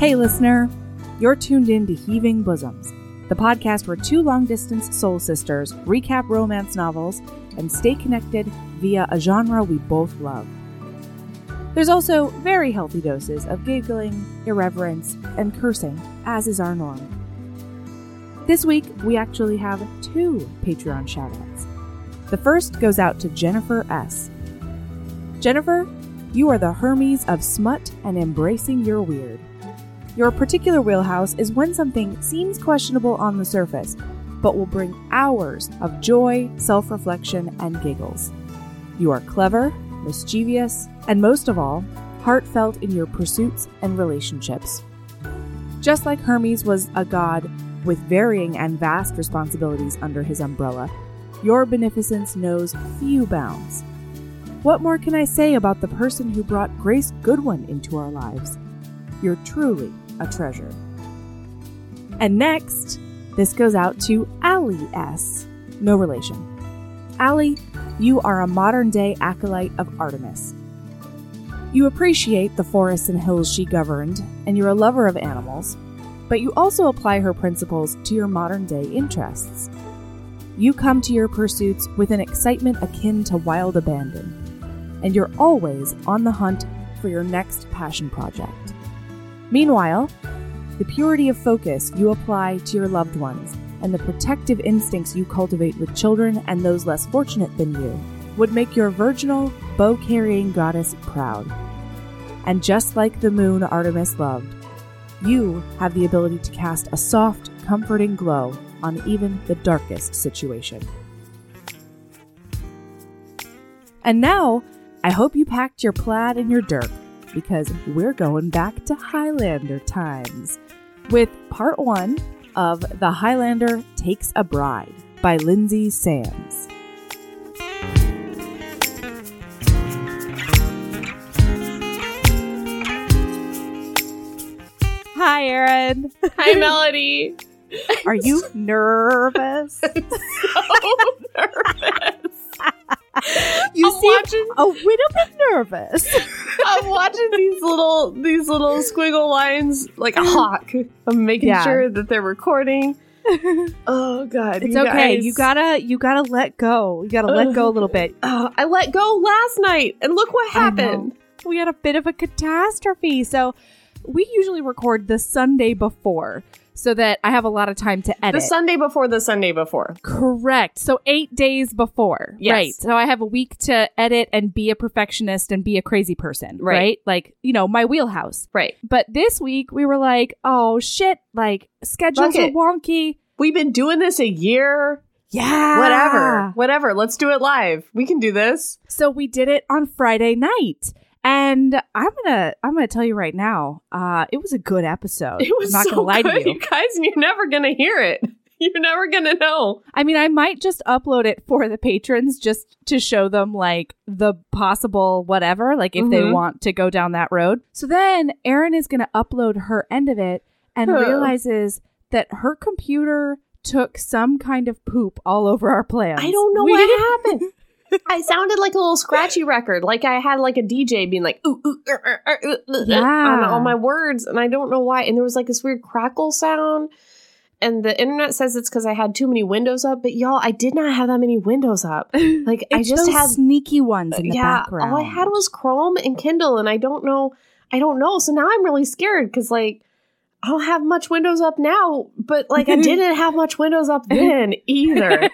Hey, listener, you're tuned in to Heaving Bosoms, the podcast where two long distance soul sisters recap romance novels and stay connected via a genre we both love. There's also very healthy doses of giggling, irreverence, and cursing, as is our norm. This week, we actually have two Patreon shoutouts. The first goes out to Jennifer S. Jennifer, you are the Hermes of smut and embracing your weird. Your particular wheelhouse is when something seems questionable on the surface, but will bring hours of joy, self reflection, and giggles. You are clever, mischievous, and most of all, heartfelt in your pursuits and relationships. Just like Hermes was a god with varying and vast responsibilities under his umbrella, your beneficence knows few bounds. What more can I say about the person who brought Grace Goodwin into our lives? You're truly a treasure. And next, this goes out to Allie S. No relation. Allie, you are a modern day acolyte of Artemis. You appreciate the forests and hills she governed, and you're a lover of animals, but you also apply her principles to your modern day interests. You come to your pursuits with an excitement akin to wild abandon, and you're always on the hunt for your next passion project. Meanwhile, the purity of focus you apply to your loved ones and the protective instincts you cultivate with children and those less fortunate than you would make your virginal, bow carrying goddess proud. And just like the moon Artemis loved, you have the ability to cast a soft, comforting glow on even the darkest situation. And now, I hope you packed your plaid and your dirk because we're going back to Highlander times with part one of The Highlander Takes a Bride by Lynsay Sands. Hi, Erin. Hi, Melody. Are you nervous? so nervous. you I'm seem watching. a little bit nervous. I'm watching these little these little squiggle lines like a hawk. I'm making Yeah. sure that they're recording. Oh God, It's you okay. guys. You gotta you gotta let go. You gotta let go a little bit. Oh, I let go last night, and look what happened. We had a bit of a catastrophe. So we usually record the Sunday before so that I have a lot of time to edit. The. Sunday before the Sunday before. Correct. So eight days before. Yes. Right. So I have a week to edit and be a perfectionist and be a crazy person. Right. Right. Like, you know, my wheelhouse. Right. But this week we were like, oh shit, like schedules Fuck are wonky. We've been doing this a year. Yeah. Whatever. Whatever. Let's do it live. We can do this. So we did it on Friday night. And I'm gonna I'm gonna tell you right now, uh, it was a good episode. It was I'm not so gonna lie good, to you. you guys, and you're never gonna hear it. You're never gonna know. I mean, I might just upload it for the patrons just to show them like the possible whatever, like if they Mhm. want to go down that road. So then Erin is going to upload her end of it and Huh. realizes that her computer took some kind of poop all over our plans. I don't know We what happened. I sounded like a little scratchy record, like I had like a DJ being like ooh ooh er, er, er, Yeah. on all my words, and I don't know why. And there was like this weird crackle sound, and the internet says it's because I had too many windows up. But y'all, I did not have that many windows up. Like I just had sneaky ones in the yeah, background. all I had was Chrome and Kindle, and I don't know. I don't know. So now I'm really scared because like. I don't have much windows up now, but like I didn't have much windows up then either.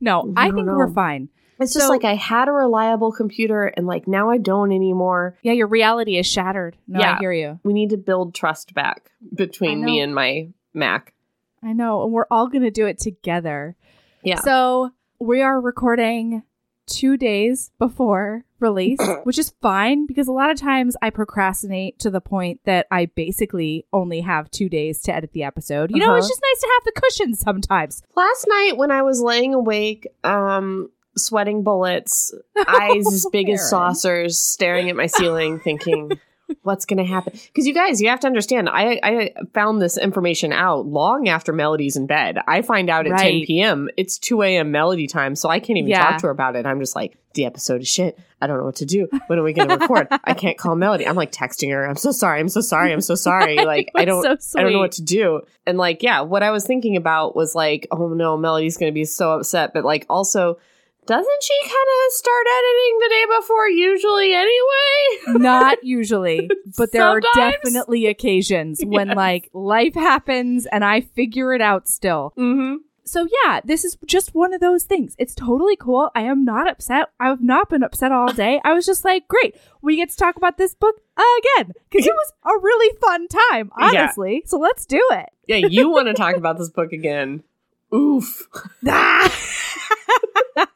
no, I I think know. we're fine. It's just like I had a reliable computer and like now I don't anymore. Yeah, your reality is shattered. No, I hear you. We need to build trust back between me and my Mac. I know, and we're all going to do it together. Yeah. So we are recording two days before release, which is fine because a lot of times I procrastinate to the point that I basically only have two days to edit the episode. You know, it's Uh-huh. just nice to have the cushion sometimes. Last night when I was laying awake, um, sweating bullets, eyes as big as saucers, staring at my ceiling, thinking, what's going to happen. Because you guys, you have to understand, I, I found this information out long after Melody's in bed. I find out at 10 p.m. It's 2 a.m. Melody time, so I can't even Yeah. talk to her about it. I'm just like, the episode is shit. I don't know what to do. When are we going to record? I can't call Melody. I'm like texting her. I'm so sorry. I'm so sorry. I'm so sorry. Like, I don't. so I don't know what to do. And like, yeah, what I was thinking about was like, oh no, Melody's going to be so upset. But like, also, doesn't she kind of start editing the day before usually anyway? Not usually, but there are definitely occasions when Yes. like life happens and I figure it out still. mm-hmm. So yeah, this is just one of those things. It's totally cool. I am not upset. I've not been upset all day. I was just like, great, we get to talk about this book again because it was a really fun time, Yeah. honestly. So let's do it. Yeah, you want to talk about this book again. Oof.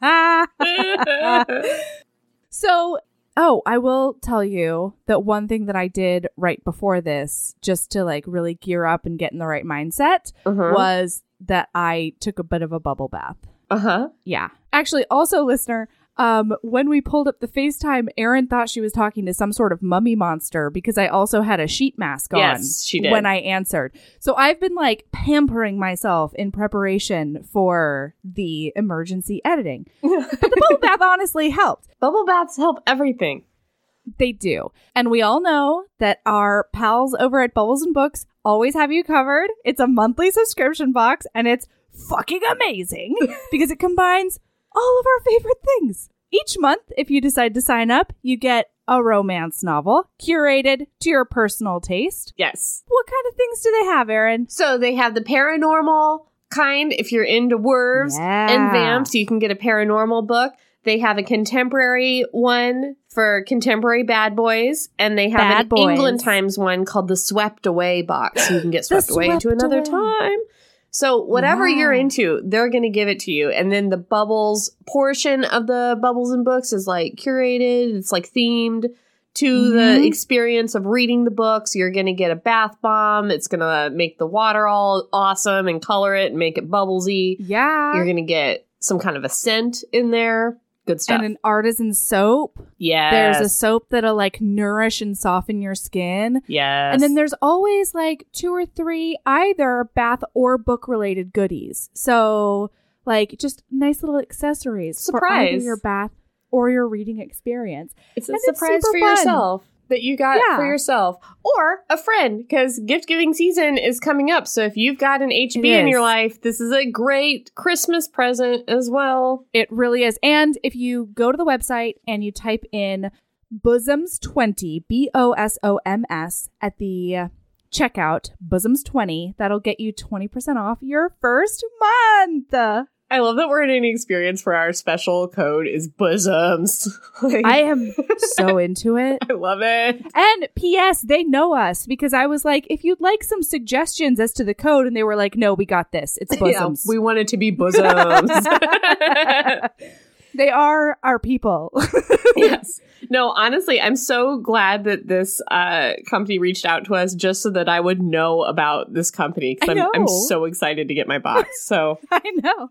so, oh, I will tell you that one thing that I did right before this, just to like really gear up and get in the right mindset, uh-huh. was that I took a bit of a bubble bath. Uh-huh. Yeah. Actually, also, listener, um, when we pulled up the FaceTime, Erin thought she was talking to some sort of mummy monster because I also had a sheet mask on Yes, she did. when I answered. So I've been like pampering myself in preparation for the emergency editing. But the bubble bath honestly helped. Bubble baths help everything. They do. And we all know that our pals over at Bubbles and Books always have you covered. It's a monthly subscription box and it's fucking amazing because it combines all of our favorite things. Each month, if you decide to sign up, you get a romance novel curated to your personal taste. Yes. What kind of things do they have, Erin? So they have the paranormal kind if you're into werves Yeah. and vamps, you can get a paranormal book. They have a contemporary one for contemporary bad boys, and they have Bad an boys. England Times one called the Swept Away box. So you can get swept away into another Away. time. So whatever Yeah. you're into, they're going to give it to you. And then the bubbles portion of the bubbles and books is like curated. It's like themed to the Mhm. experience of reading the books. You're going to get a bath bomb. It's going to make the water all awesome and color it and make it bubblesy. Yeah. You're going to get some kind of a scent in there. Good stuff. and an artisan soap. Yeah. There's a soap that'll like nourish and soften your skin. yes. And then there's always like two or three either bath or book related goodies. So, like, just nice little accessories for either Surprise. your bath or your reading experience. It's a And it's surprise super for fun. yourself that you got Yeah. for yourself or a friend because gift giving season is coming up. So if you've got an HB in your life, this is a great Christmas present as well. It really is. And if you go to the website and you type in bosoms20, B O S O M S, at the checkout, bosoms20, that'll get you 20% off your first month. I love that we're in an experience where our special code is bosoms. Like, I am so into it. I love it. And P.S. They know us because I was like, if you'd like some suggestions as to the code, and they were like, no, we got this. It's bosoms. Yeah, we want it to be bosoms. They are our people. yes. No, honestly, I'm so glad that this uh, company reached out to us just so that I would know about this company because I'm, I'm so excited to get my box. So, I know.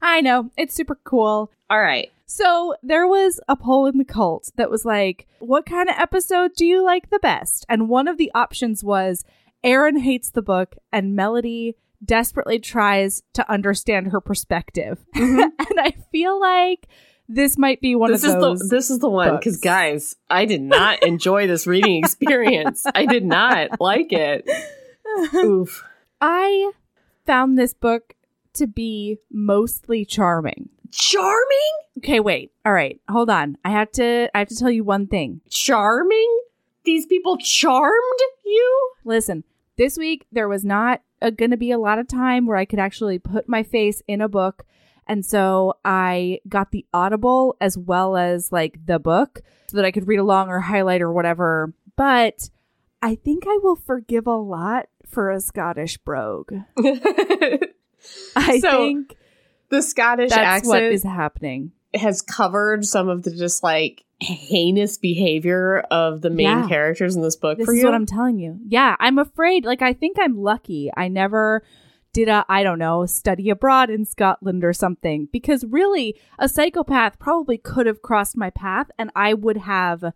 I know. It's super cool. all right. So there was a poll in the cult that was like, what kind of episode do you like the best? And one of the options was Erin hates the book and Melody desperately tries to understand her perspective. Mm-hmm. and I feel like this might be one This of is those. the this is the one because guys, I did not enjoy this reading experience. I did not like it. Oof. I found this book to be mostly charming. Charming? Okay, wait. All right, hold on. I have to. I have to tell you one thing. Charming? These people charmed you? Listen, this week there was not going to be a lot of time where I could actually put my face in a book. And so I got the Audible as well as like the book so that I could read along or highlight or whatever. But I think I will forgive a lot for a Scottish brogue. I So, think the Scottish that's accent what is happening. Has covered some of the just like heinous behavior of the main Yeah. characters in this book This for is you. what I'm telling you. Yeah, I'm afraid. Like, I think I'm lucky. I never did a, I don't know, study abroad in Scotland or something. Because really, a psychopath probably could have crossed my path and I would have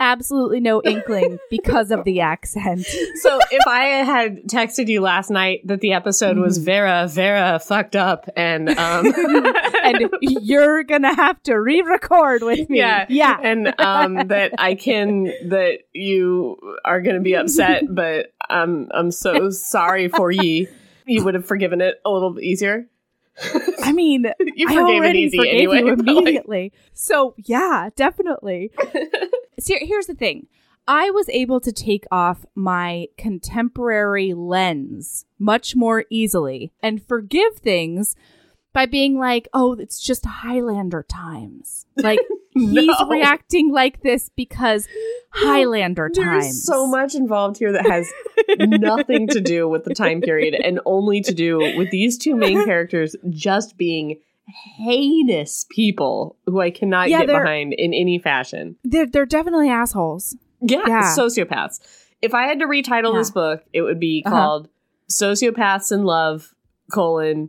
absolutely no inkling because of the accent. So if I had texted you last night that the episode was Mhm. Vera, Vera fucked up and um and you're gonna have to re-record with me. Yeah. yeah. and um that I can that you are gonna be upset, but I'm I'm so sorry for ye. You would have forgiven it a little bit easier. I mean, You I forgave it already easy forgave anyway. you but, like- immediately. So yeah, definitely. so here's the thing. I was able to take off my contemporary lens much more easily and forgive things by being like, oh, it's just Highlander times. Like, he's reacting like this because Highlander times. There's so much involved here that has nothing to do with the time period and only to do with these two main characters just being heinous people who I cannot Yeah, get behind in any fashion. They're, they're definitely assholes. Yeah, Yeah. sociopaths. If I had to retitle Yeah. this book, it would be Uh-huh. called Sociopaths in Love, colon,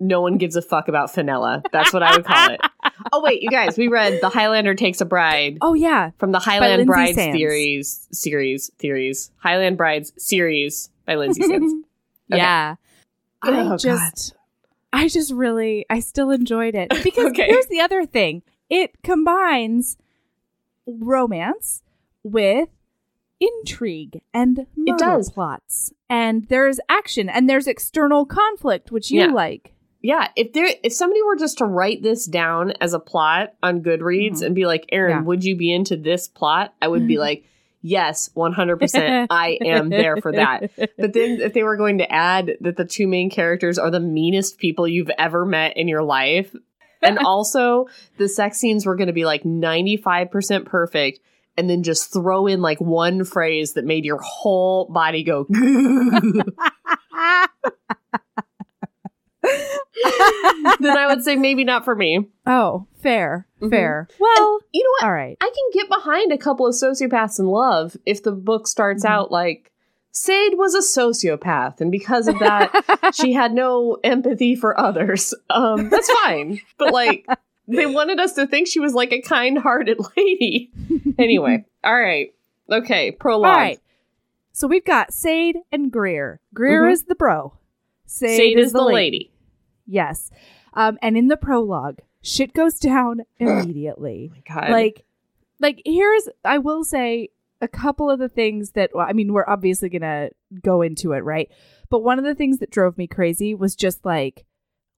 no one gives a fuck about Fenella. That's what I would call it. oh, wait, you guys, we read The Highlander Takes a Bride Oh, yeah. from the Highland Brides Sands. theories, series, theories, Highland Brides series by Lynsay Sands. Okay. Yeah. Oh, I God. just I just really I still enjoyed it. Because Okay. here's the other thing. It combines romance with intrigue and murder does. plots. And there's action and there's external conflict, which you Yeah. like. Yeah, if there if somebody were just to write this down as a plot on Goodreads Mhm. and be like, Erin, Yeah. would you be into this plot? I would be like, yes, 100%. I am there for that. But then if they were going to add that the two main characters are the meanest people you've ever met in your life, and also the sex scenes were going to be like 95% perfect, and then just throw in like one phrase that made your whole body go, then I would say maybe not for me. oh, fair. Mhm. Fair. Well, You know what? all right. I can get behind a couple of sociopaths in love if the book starts Mhm. out like Sade was a sociopath, and because of that, she had no empathy for others. Um, that's fine. But like, they wanted us to think she was like a kind-hearted lady. Anyway, all right, okay, prologue. All right. So we've got Sade and Greer. Greer Mhm. is the bro. Sade, Sade is the lady. Yes. Um, and in the prologue, shit goes down immediately. Oh my God. like, like here's I will say a couple of the things that well, I mean we're obviously gonna go into it, right? But one of the things that drove me crazy was just like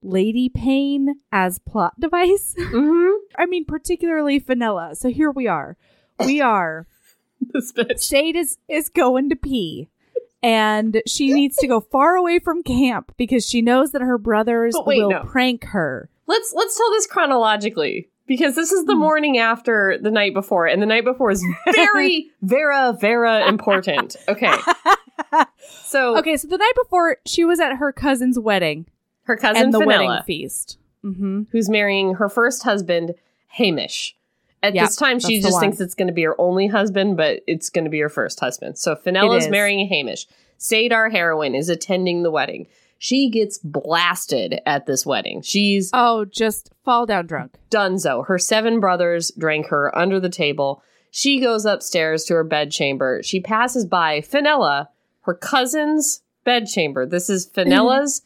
lady pain as plot device. Mhm. I mean, particularly Fenella. So here we are. We are this bitch. Sade is is going to pee. And she needs to go far away from camp because she knows that her brothers wait, will no. prank her. Let's let's tell this chronologically because this is the Hmm. morning after the night before, and the night before is very, vera, vera important. Okay, so Okay, so the night before, she was at her cousin's wedding her cousin and the wedding feast. Mm-hmm. who's marrying her first husband, Hamish. At Yep, this time, she just one. thinks it's going to be her only husband, but it's going to be her first husband. So Fenella's is. marrying Hamish. Sadar our heroine, is attending the wedding. She gets blasted at this wedding. She's Oh, just fall down drunk. Dunzo. Her seven brothers drank her under the table. She goes upstairs to her bedchamber. She passes by Fenella, her cousin's bedchamber. This is Fenella's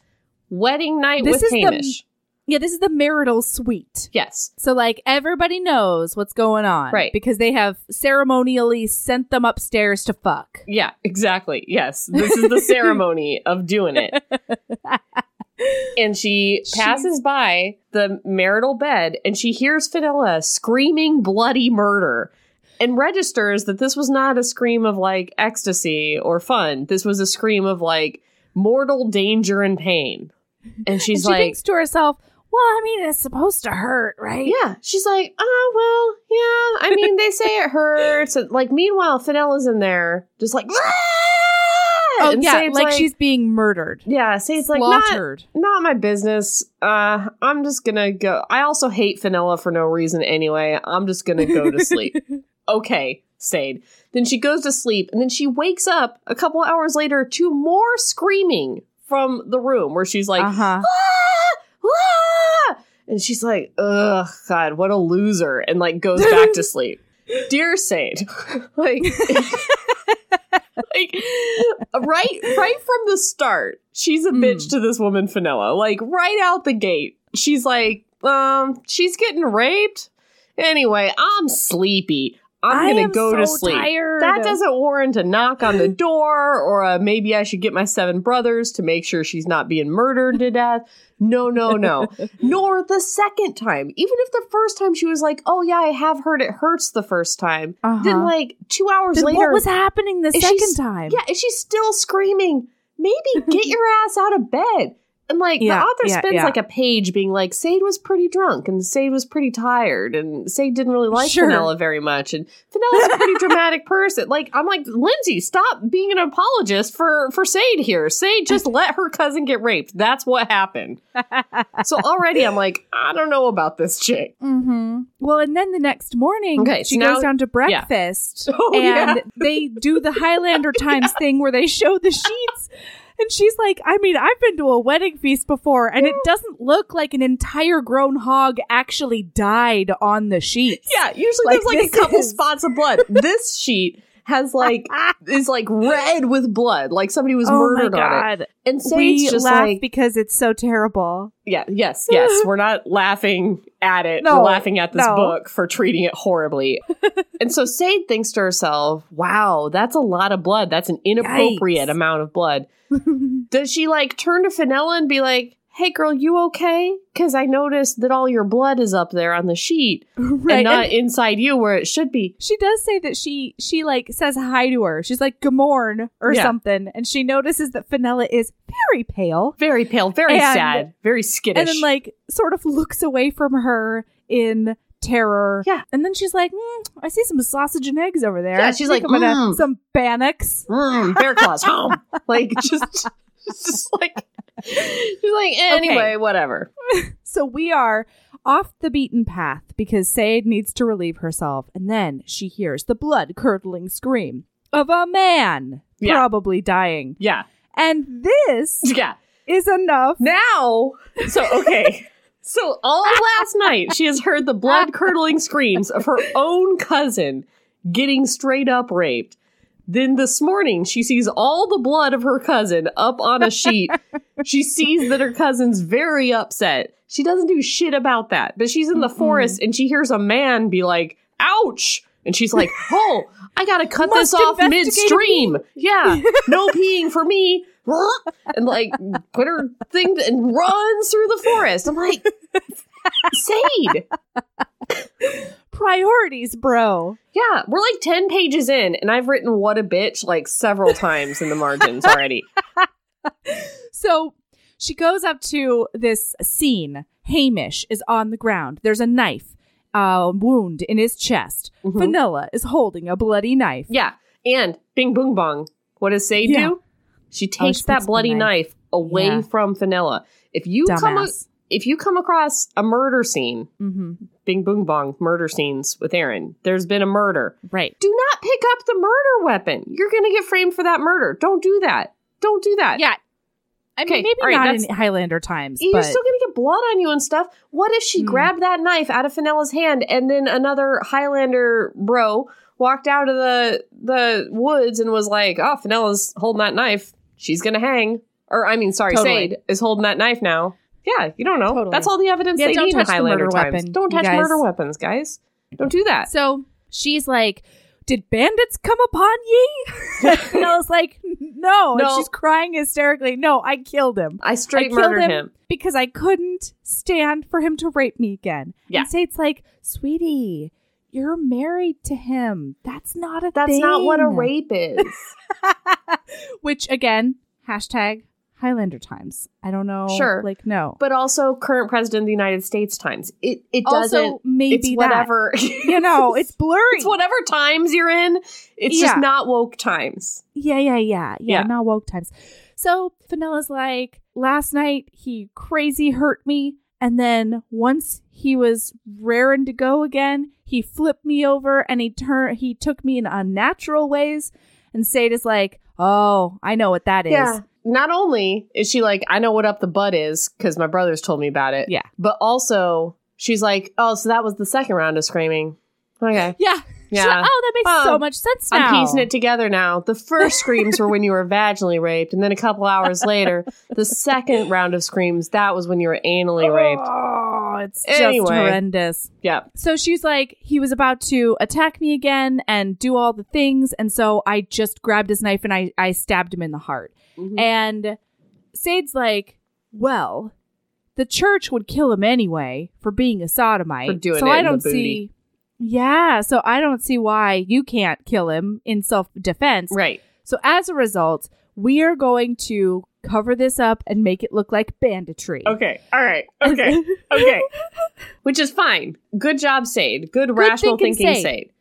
wedding night This with is the- Hamish. Yeah, this is the marital suite. yes. So, like, everybody knows what's going on. Right. Because they have ceremonially sent them upstairs to fuck. Yeah, exactly. Yes. This is the ceremony of doing it. And she She- passes by the marital bed and she hears Fenella screaming bloody murder and registers that this was not a scream of like ecstasy or fun. This was a scream of like mortal danger and pain. And she's and she like, thinks to herself, well, I mean, it's supposed to hurt, right? yeah, she's like, oh, well, yeah. I mean, they say it hurts. Like, meanwhile, Fenella's in there just like, Oh, and yeah. Sade's Like, she's being murdered. yeah, say it's like not not my business. Uh, I'm just gonna go. I also hate Fenella for no reason anyway. I'm just gonna go to sleep. okay, Sade. Then she goes to sleep, and then she wakes up a couple hours later to more screaming from the room where she's like, uh huh. "Ah! Ah!" and she's like, ugh, God, what a loser, and like goes back to sleep. dear Saint, like, like right, right from the start, she's a Mm. bitch to this woman, Fenella. Like right out the gate, she's like, um, she's getting raped. Anyway, I'm sleepy. I'm I gonna am go to sleep. tired. That doesn't warrant a knock on the door, or a, maybe I should get my seven brothers to make sure she's not being murdered to death. No, no, no. Nor the second time. Even if the first time she was like, "Oh yeah, I have heard it hurts the first time," Uh-huh. then like two hours Then later, what was happening the second time? yeah, and she's still screaming. Maybe get your ass out of bed. And like Yeah, the author yeah, spends yeah. like a page being like, Sade was pretty drunk and Sade was pretty tired and Sade didn't really like Sure. Fenella very much and Fenella's a pretty dramatic person. Like I'm like, Lynsay, stop being an apologist for for Sade here. Sade just let her cousin get raped. That's what happened. so already I'm like, I don't know about this chick. Mm-hmm. Well, and then the next morning, Okay, she so goes now- down to breakfast, Oh, and they do the Highlander Times thing where they show the sheets. And she's like, I mean, I've been to a wedding feast before, and it doesn't look like an entire grown hog actually died on the sheets. Yeah, usually Like, there's like a couple is- spots of blood. this sheet has like is like red with blood, like somebody was oh murdered on it. And We just laugh like, because it's so terrible. yeah, yes, yes. We're not laughing at it. No, We're laughing at this no. book for treating it horribly. and so Sade thinks to herself, "Wow, that's a lot of blood. That's an inappropriate Yikes. amount of blood." Does she like turn to Fenella and be like, "Hey, girl, you okay? Because I noticed that all your blood is up there on the sheet right? and not and inside you where it should be." she does say that she she like says hi to her. She's like "Gamorn" or Yeah. something, and she notices that Fenella is very pale. Very pale, very And- sad, very skittish. and then like sort of looks away from her in terror. Yeah. And then she's like, mm, I see some sausage and eggs over there. Yeah, she's like, I'm gonna "Mm." some Bannocks. mm, bear claws home. like just, just like she's like eh, anyway, whatever. So we are off the beaten path because Sade needs to relieve herself, and then she hears the blood curdling scream of a man Yeah. probably dying. Yeah, And this yeah. is enough. Now, so okay. So all last night, she has heard the blood curdling screams of her own cousin getting straight up raped. Then this morning, she sees all the blood of her cousin up on a sheet. she sees that her cousin's very upset. She doesn't do shit about that, but she's in the Mm-mm. forest and she hears a man be like, ouch. And she's like, oh, I gotta cut this off midstream. Yeah, no peeing for me. And like, put her thing and runs through the forest. I'm like, Sade. Priorities, bro. Yeah, we're like 10 pages in, and I've written what a bitch like several times in the margins already. So she goes up to this scene. Hamish is on the ground. There's a knife, uh, wound in his chest. Mhm. Vanilla is holding a bloody knife. Yeah, and bing boom bong. What does Sade Yeah. do? She Oh, takes she that bloody knife. knife, away Yeah. from Vanilla. If you come a- Dumbass. If you come across a murder scene, hmm bing boom bong murder scenes with Erin, there's been a murder. Right. Do not pick up the murder weapon. You're going to get framed for that murder. Don't do that. Don't do that. Yeah. I Okay, mean, maybe all right, not in Highlander times, You're but still going to get blood on you and stuff. What if she Hmm. grabbed that knife out of Fenella's hand and then another Highlander bro walked out of the the woods and was like, "Oh, Fenella's holding that knife. She's going to hang." Or I mean, sorry, Totally. Sade is holding that knife now. Yeah, you don't know. Totally. That's all the evidence Yeah, they don't need in Highlander murder times. weapon, don't touch guys. murder weapons, guys. Don't do that. so she's like, "Did bandits come upon ye?" and I was like, "No." And she's crying hysterically. No, I killed him. I straight killed murdered him. him. because I couldn't stand for him to rape me again. Yeah. And Sade's like, sweetie, you're married to him. That's not a thing. That's thing. not what a rape is. Which again, hashtag Highlander times. I don't know. Sure. Like no. but also current president of the United States times. It it also doesn't maybe whatever. You know, it's blurry. it's whatever times you're in. It's Yeah. just not woke times. Yeah, yeah, yeah, yeah. Yeah. Not woke times. So Fenella's like, last night he crazy hurt me, and then once he was raring to go again, he flipped me over and he turned he took me in unnatural ways. And Sade is like, oh, I know what that is. Not only is she like, I know what up the butt is because my brothers told me about it. Yeah. But also, she's like, oh, so that was the second round of screaming. Okay. Yeah. Yeah. like, oh, that makes Oh, so um, much sense now. I'm piecing it together now. The first screams were when you were vaginally raped, and then a couple hours later, the second round of screams, that was when you were anally raped. Oh, it's just horrendous. Yeah. So she's like, he was about to attack me again and do all the things. And so I just grabbed his knife and I, I stabbed him in the heart. Mhm. And Sade's like, well, the church would kill him anyway for being a sodomite. For doing so I don't see. Yeah, so I don't see why you can't kill him in self defense. Right. So as a result, we are going to cover this up and make it look like banditry. Okay. All right. Okay. okay. Which is fine. Good job, Sade. Good, rational thinking thinking, Sade. Sade.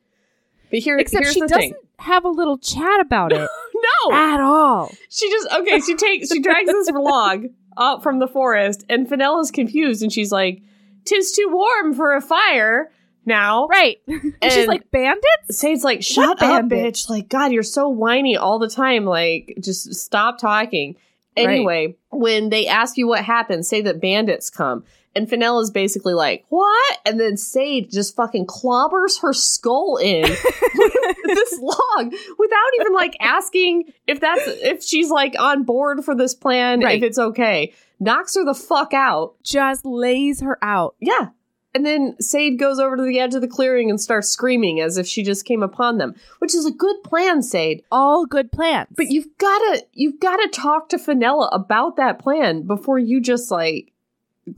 But here, Except here's she the doesn't thing. have a little chat about it No, at all. she just okay. She takes she drags this log up from the forest, and Fenella's confused, and she's like, "Tis too warm for a fire now." Right. And she's like, bandits? Sade's like, "Shut What up, bandit? bitch! Like, God, you're so whiny all the time. Like, just stop talking." Anyway, when they ask you what happened, say that bandits come. And Fenella's basically like, what? And then Sade just fucking clobbers her skull in this log without even like asking if that's if she's like on board for this plan, Right. if it's okay. Knocks her the fuck out. Just lays her out. Yeah. And then Sade goes over to the edge of the clearing and starts screaming as if she just came upon them, which is a good plan, Sade. All good plans. But you've gotta you've gotta talk to Fenella about that plan before you just like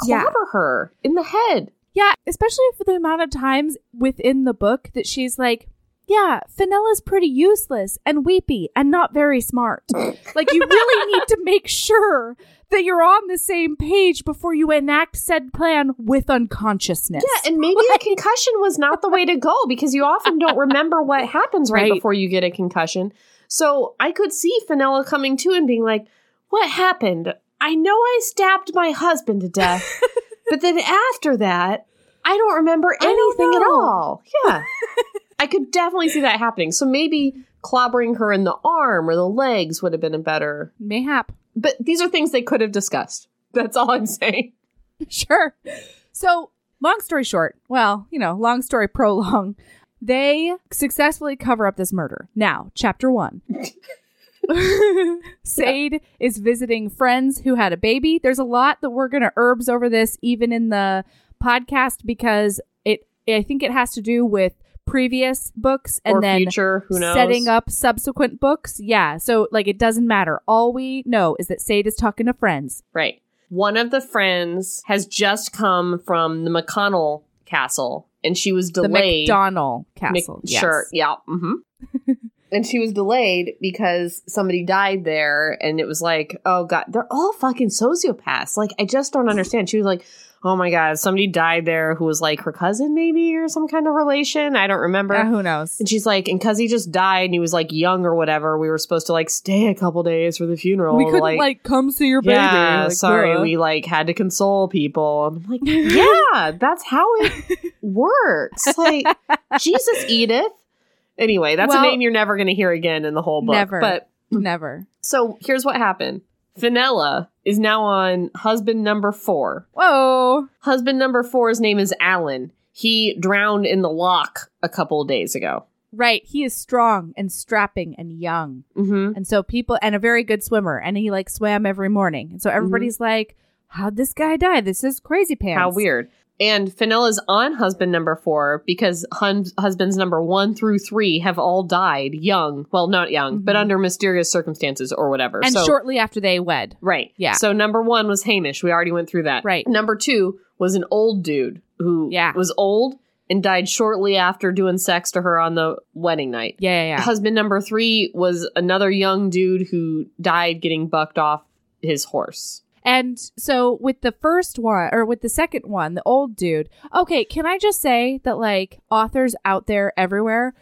Yeah. her in the head. yeah, especially for the amount of times within the book that she's like, yeah, Fenella's pretty useless and weepy and not very smart. like, you really need to make sure that you're on the same page before you enact said plan with unconsciousness. Yeah, and maybe a concussion was not the way to go because you often don't remember what happens right, Right. before you get a concussion. So I could see Fenella coming to and being like, What happened? I know I stabbed my husband to death, but then after that, I don't remember I don't anything at all. Yeah. I could definitely see that happening. So maybe clobbering her in the arm or the legs would have been a better. Mayhap. But these are things they could have discussed. That's all I'm saying. Sure. So, long story short, well, you know, long story prolong, they successfully cover up this murder. Now, chapter one. Sade is visiting friends who had a baby. There's a lot that we're going to herbs over this, even in the podcast, because it, I think it has to do with previous books and or then future, who knows? setting up subsequent books. Yeah. So, like, it doesn't matter. All we know is that Sade is talking to friends. Right. One of the friends has just come from the McConnell castle and she was The delayed. McDonald Mc- Castle. yes. Sure. Yeah. hmm and she was delayed because somebody died there and it was like, oh God, they're all fucking sociopaths. Like, I just don't understand. She was like, oh my God, somebody died there who was like her cousin maybe or some kind of relation. I don't remember. Yeah, who knows? And she's like, and because he just died and he was like young or whatever, we were supposed to like stay a couple days for the funeral. we couldn't like, come see your baby. yeah, Like, sorry, we like had to console people. And I'm like, yeah, that's how it works. Like, Jesus, Edith. Anyway, that's Well- a name you're never going to hear again in the whole book. Never. But never. so here's what happened. Fenella is now on husband number four. Whoa. Husband number four's name is Alan. He drowned in the loch a couple of days ago. Right. He is strong and strapping and young. Mm-hmm. And so people and a very good swimmer. And he like swam every morning. And so everybody's like, How'd this guy die? This is crazy pants. How weird. And Fenella's on husband number four because hun- husbands number one through three have all died young. Well, not young, but Mhm. under mysterious circumstances or whatever. And so, shortly after they wed. right. Yeah. So number one was Hamish. We already went through that. Right. Number two was an old dude who Yeah. was old and died shortly after doing sex to her on the wedding night. Yeah, yeah, yeah. Husband number three was another young dude who died getting bucked off his horse. And so with the first one or with the second one, the old dude, okay, can I just say that like authors out there everywhere,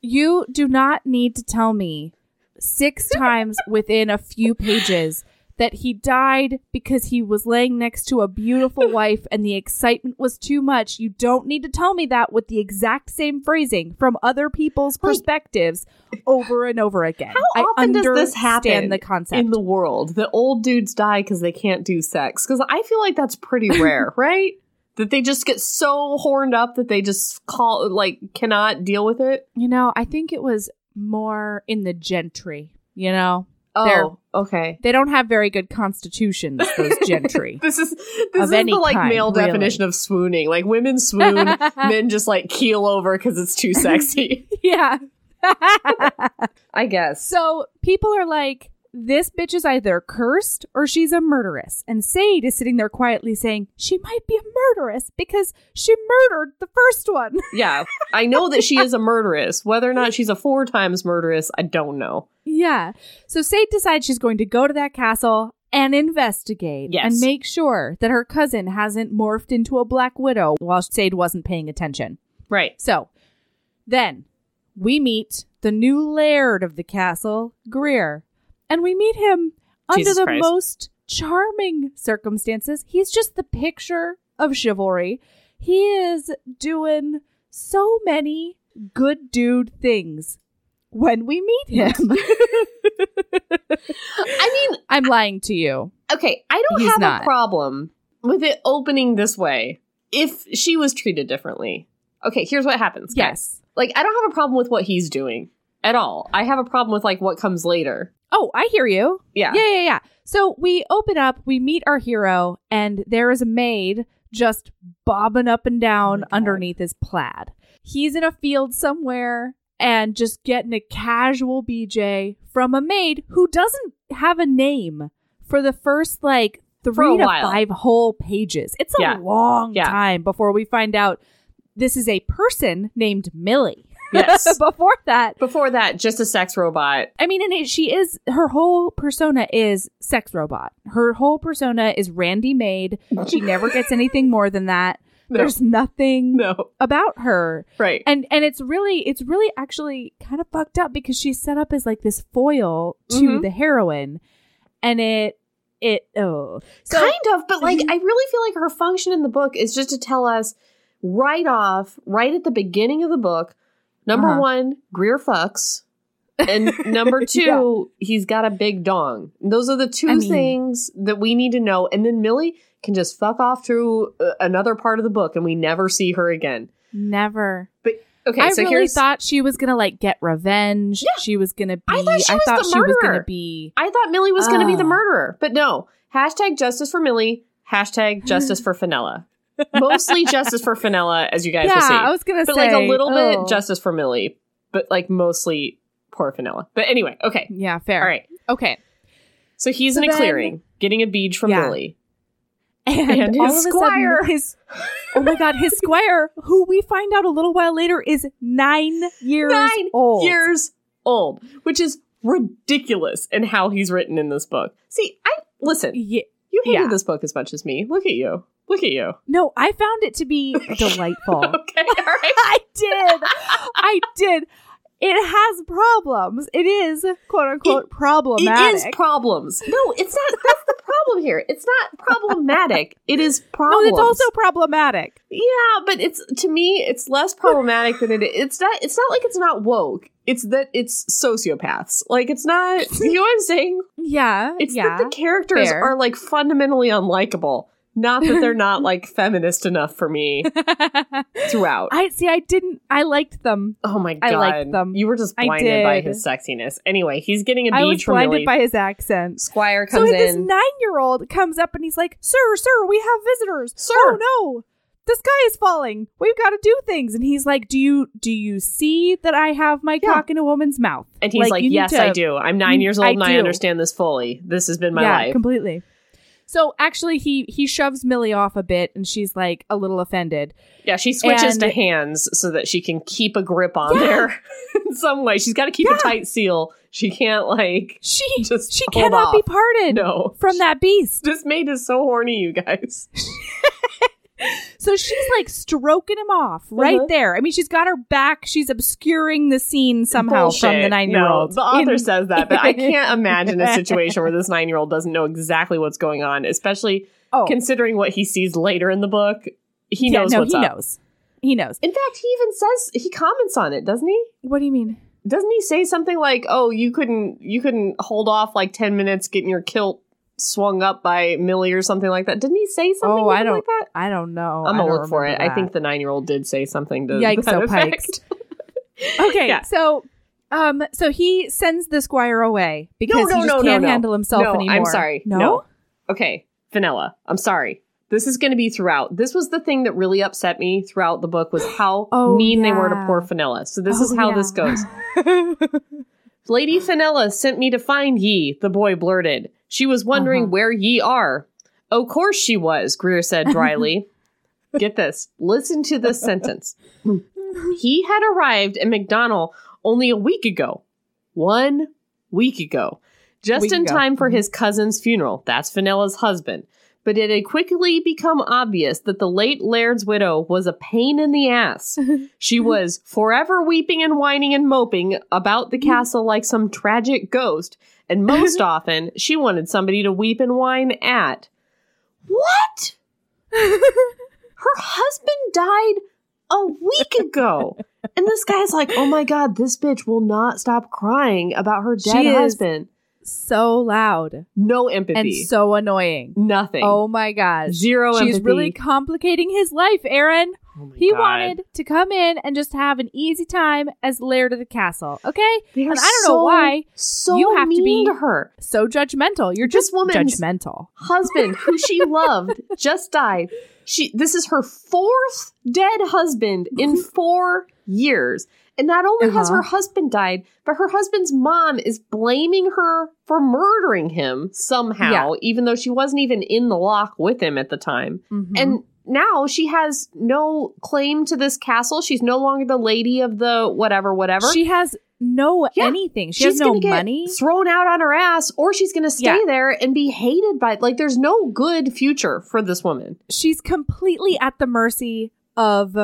you do not need to tell me six times within a few pages that he died because he was laying next to a beautiful wife and the excitement was too much. You don't need to tell me that with the exact same phrasing from other people's Like- perspectives over and over again. How I often does this happen the concept. in the world? The old dudes die because they can't do sex. Because I feel like that's pretty rare, right? That they just get so horned up that they just call like cannot deal with it. You know, I think it was more in the gentry, you know? They're- Oh, okay. They don't have very good constitutions, those gentry. This is this is the like kind, male really. definition of swooning. Like women swoon, men just like keel over because it's too sexy. yeah. I guess. so people are like, this bitch is either cursed or she's a murderess. And Sade is sitting there quietly saying, she might be a murderess because she murdered the first one. Yeah, I know that she is a murderess. Whether or not she's a four times murderess, I don't know. yeah. So Sade decides she's going to go to that castle and investigate Yes. and make sure that her cousin hasn't morphed into a black widow while Sade wasn't paying attention. Right. So then we meet the new laird of the castle, Greer, and we meet him Jesus under the Christ. most charming circumstances. He's just the picture of chivalry. He is doing so many good dude things when we meet him. I mean, I'm lying to you. okay, I don't He's have not. a problem with it opening this way if she was treated differently. Okay, here's what happens. guys. Yes. Like, I don't have a problem with what he's doing at all. I have a problem with like what comes later. Oh, I hear you. Yeah. Yeah, yeah, yeah. So we open up, we meet our hero, and there is a maid just bobbing up and down Oh underneath his plaid. He's in a field somewhere and just getting a casual BJ from a maid who doesn't have a name for the first like three to while. five whole pages. It's a Yeah. long Yeah. time before we find out this is a person named Millie. Yes. Before that, Before that, just a sex robot. I mean, and it, she is her whole persona is sex robot. Her whole persona is Randy maid. She never gets anything more than that. No. There's nothing No. about her, Right. and and it's really it's really actually kind of fucked up because she's set up as like this foil to Mhm. the heroine, and it it oh so kind of, but like I really feel like her function in the book is just to tell us right off, right at the beginning of the book, number Uh-huh. one, Greer fucks. And number two, he's got a big dong. Those are the two I mean- things that we need to know. And then Millie can just fuck off through uh, another part of the book and we never see her again. never. But Okay, I so really thought she was gonna like get revenge. Yeah. She was gonna be. I thought she was the she was gonna be. I thought Millie was going to be the murderer, but no. Hashtag justice for Millie. Hashtag justice for Fenella. Mostly justice for Fenella, as you guys will see. Yeah, I was gonna but say like a little oh. bit justice for Millie, but like mostly poor Fenella. But anyway, okay. Yeah, fair. All right. Okay. So he's So in a then- clearing, getting a bead from Yeah. Millie. And, And his squire. sudden, his oh my god, his squire, who we find out a little while later is nine years Nine old. Years old, which is ridiculous in how he's written in this book. See, I listen, Ye- you hated yeah. this book as much as me. Look at you. Look at you. no, I found it to be delightful. Okay, all right. I did. I did. It has problems. It is quote unquote problematic. It is problems. No, it's not. That's the problem here. It's not problematic. It is problems. no, it's also problematic. yeah, but it's to me, it's less problematic than it. It's not. It's not like it's not woke. It's that it's sociopaths. Like it's not. You know what I'm saying? Yeah. It's yeah. that the characters fair. are like fundamentally unlikable. Not that they're not like feminist enough for me throughout. I see. I didn't. I liked them. oh my god, I liked them. You were just blinded by his sexiness. Anyway, he's getting a I was blinded Millie. by his accent. Squire comes in. So comes this nine-year-old comes up and he's like, "Sir, sir, we have visitors. Sir. oh no, the sky is falling. We've got to do things." And he's like, "Do you do you see that I have my Yeah. cock in a woman's mouth?" And he's like, need Yes, to- I do. I'm nine years old I and I understand this fully. This has been my yeah, life. completely. So actually, he he shoves Millie off a bit, and she's like a little offended. yeah, she switches And- to hands so that she can keep a grip on Yeah. there in some way. She's got to keep Yeah. a tight seal. She can't, like, She Just she cannot be parted no. from that beast. This maid is so horny, you guys. So she's like stroking him off right Uh-huh. there. I mean, she's got her back. She's obscuring the scene somehow from the nine year old. No, the author says that, but I can't imagine a situation where this nine year old doesn't know exactly what's going on, especially oh, considering what he sees later in the book. He yeah, knows no, what's he up. knows. He knows. In fact, he even says he comments on it, doesn't he? What do you mean? doesn't he say something like oh you couldn't you couldn't hold off like 10 minutes getting your kilt swung up by Millie or something like that. Didn't he say something Oh, I don't- like that? I don't know. I'm gonna look for it. remember I think the nine year old did say something to Yikes, that oh, effect. Okay, Yeah. so um, so he sends the squire away because no, he just no, no, can't no. handle himself no, anymore. I'm sorry. No, No. Okay, Vanilla. I'm sorry. This is going to be throughout. This was the thing that really upset me throughout the book was how Oh, mean they were to poor Vanilla. So this Oh, is how yeah. this goes. Lady Fenella sent me to find ye, the boy blurted. She was wondering Uh-huh. where ye are. O' course she was, Greer said dryly. Get this. Listen to this sentence. He had arrived at McDonald only a week ago. One week ago. Just Week in ago. time for Mhm. his cousin's funeral. That's Fenella's husband. But it had quickly become obvious that the late Laird's widow was a pain in the ass. She was forever weeping and whining and moping about the castle like some tragic ghost, and most often she wanted somebody to weep and whine at. What? Her husband died a week ago. And this guy's like, oh my god, this bitch will not stop crying about her dead She is husband. So loud No empathy. and so annoying. Nothing. Oh my gosh. Zero She's empathy. really complicating his life, Erin. Oh He God. wanted to come in and just have an easy time as laird of the castle. Okay? They're and I don't know why. So You have to mean be- to her. So judgmental. You're This just woman's- judgmental. husband who she loved just died. She this is her fourth dead husband in 4 years. And not only has Uh-huh. her husband died, but her husband's mom is blaming her for murdering him somehow, Yeah. even though she wasn't even in the loch with him at the time. Mhm. And now she has no claim to this castle. She's no longer the lady of the whatever, whatever. she has no Yeah. anything. She she's has no money. thrown out on her ass, or she's gonna stay Yeah. there and be hated by. Like, there's no good future for this woman. She's completely at the mercy of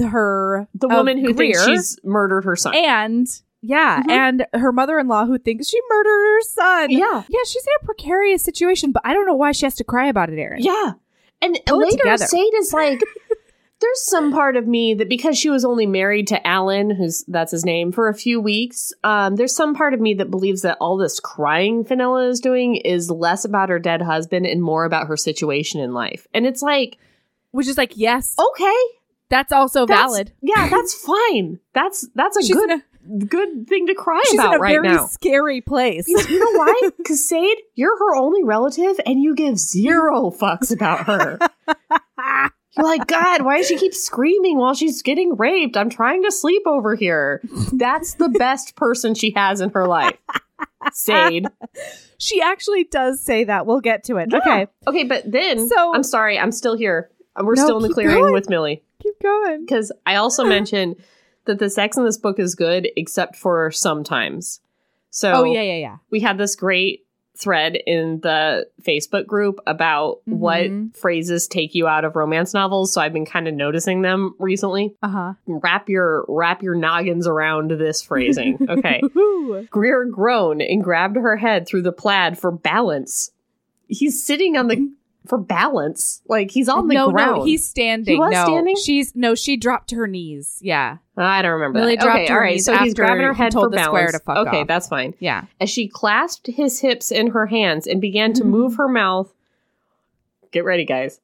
her The woman who thinks she's murdered her son. and yeah, Mhm. and her mother-in-law who thinks she murdered her son. yeah, Yeah, she's in a precarious situation, but I don't know why she has to cry about it, Erin. yeah. And Pull later. Sade is like, there's some part of me that because she was only married to Alan, who's that's his name, for a few weeks, um, there's some part of me that believes that all this crying Fenella is doing is less about her dead husband and more about her situation in life. And it's like, Which is like, yes, okay, that's also that's- valid. Yeah, that's fine. That's that's a She's good a, good thing to cry she's about in a right very now. scary place. You know why? Because Sade, you're her only relative, and you give zero fucks about her. You're like, God, why does she keep screaming while she's getting raped? I'm trying to sleep over here. That's the best person she has in her life. Sade. she actually does say that. We'll get to it. Yeah. Okay, Okay, but then So- I'm sorry, I'm still here. We're No, still in the clearing going. with Millie. Going. Because I also mentioned that the sex in this book is good, except for sometimes. So Oh yeah, yeah, yeah. we had this great thread in the Facebook group about Mhm. what phrases take you out of romance novels. So I've been kind of noticing them recently. Uh huh. Wrap your wrap your noggins around this phrasing. Okay. Greer groaned and grabbed her head through the plaid for balance. He's sitting on the for balance. Like he's on the no, ground. no, he's standing. He was no, standing? she's no, she dropped to her knees. Yeah, I don't remember. Millie that. dropped okay, her right. knees So he's grabbing her he head for the balance. square to fuck okay, off. that's fine. yeah. as she clasped his hips in her hands and began to mm-hmm. move her mouth. Get ready, guys.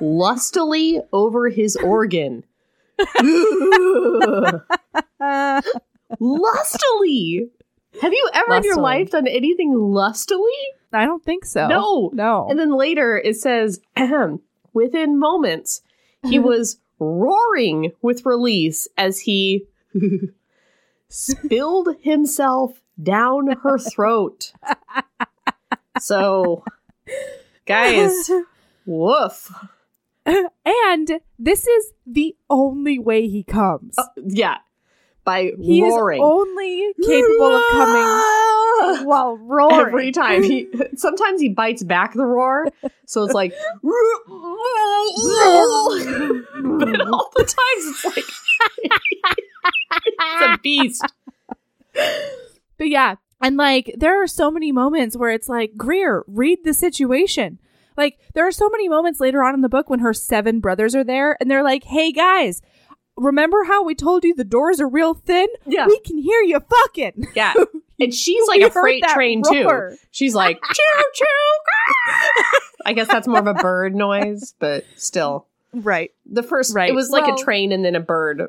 Lustily over his organ. Lustily. Have you ever in your life done anything lustily? I don't think so. No. no. And then later it says, ahem, within moments, he was roaring with release as he spilled himself down her throat. So, guys, woof. and this is the only way he comes. Uh, yeah. By he roaring. is only capable of coming while roaring. Every time he sometimes he bites back the roar, so it's like but all the times it's like it's a beast. But yeah, and like there are so many moments where it's like, Greer, read the situation. Like there are so many moments later on in the book when her seven brothers are there and they're like, "Hey guys, remember how we told you the doors are real thin? Yeah. We can hear you fucking. Yeah. And she's like a freight train roar. too. She's like choo choo. I guess that's more of a bird noise, but still. Right. The first Right. it was like Well- a train and then a bird.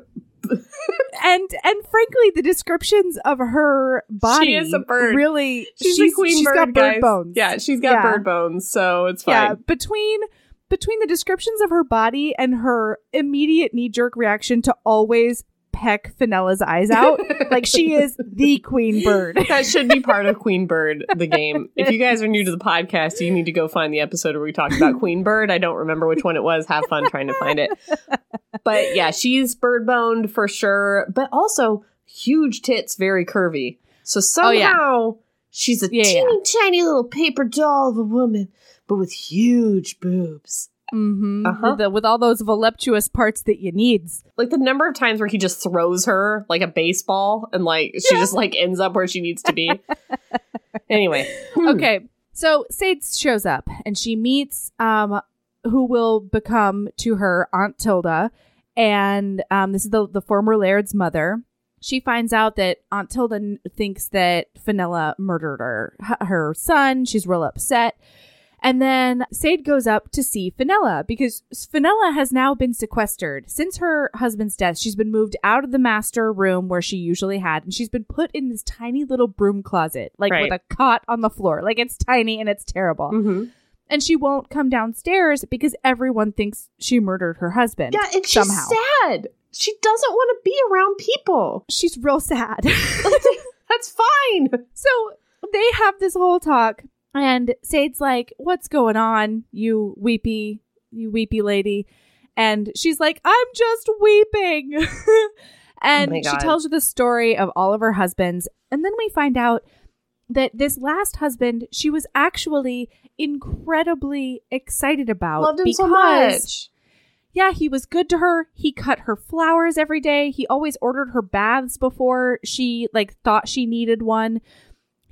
And and frankly, the descriptions of her body is a bird. really She's, she's, a queen she's bird, She's got bird guys. bones. Yeah, she's got Yeah. bird bones, so it's fine. Yeah, between between the descriptions of her body and her immediate knee jerk reaction to always peck Fenella's eyes out, like she is the queen bird. that should be part of Queen Bird, the game. If you guys are new to the podcast, you need to go find the episode where we talked about Queen Bird. I don't remember which one it was. Have fun trying to find it. But yeah, she's bird boned for sure, but also huge tits, very curvy. So Oh, yeah. somehow she's a Yeah, teeny tiny little paper doll of a woman, but with huge boobs. Mm-hmm. Uh-huh. with, the- with all those voluptuous parts that you needs. Like the number of times where he just throws her like a baseball and like she just like ends up where she needs to be. anyway. Hmm. Okay, so Sade shows up and she meets um who will become to her Aunt Tilda, and um this is the the former Laird's mother. She finds out that Aunt Tilda n- thinks that Fenella murdered her her son. She's real upset. And then Sade goes up to see Fenella because Fenella has now been sequestered. Since her husband's death, she's been moved out of the master room where she usually had, and she's been put in this tiny little broom closet, like Right. with a cot on the floor. Like it's tiny and it's terrible. Mhm. And she won't come downstairs because everyone thinks she murdered her husband. Yeah, and she's somehow. sad. She doesn't want to be around people. She's real sad. That's fine. So they have this whole talk, and Sade's like, What's going on, you weepy, you weepy lady? And she's like, I'm just weeping. and Oh she tells her the story of all of her husbands. And then we find out that this last husband, she was actually incredibly excited about. Loved him because so much. yeah, he was good to her. He cut her flowers every day. He always ordered her baths before she like thought she needed one.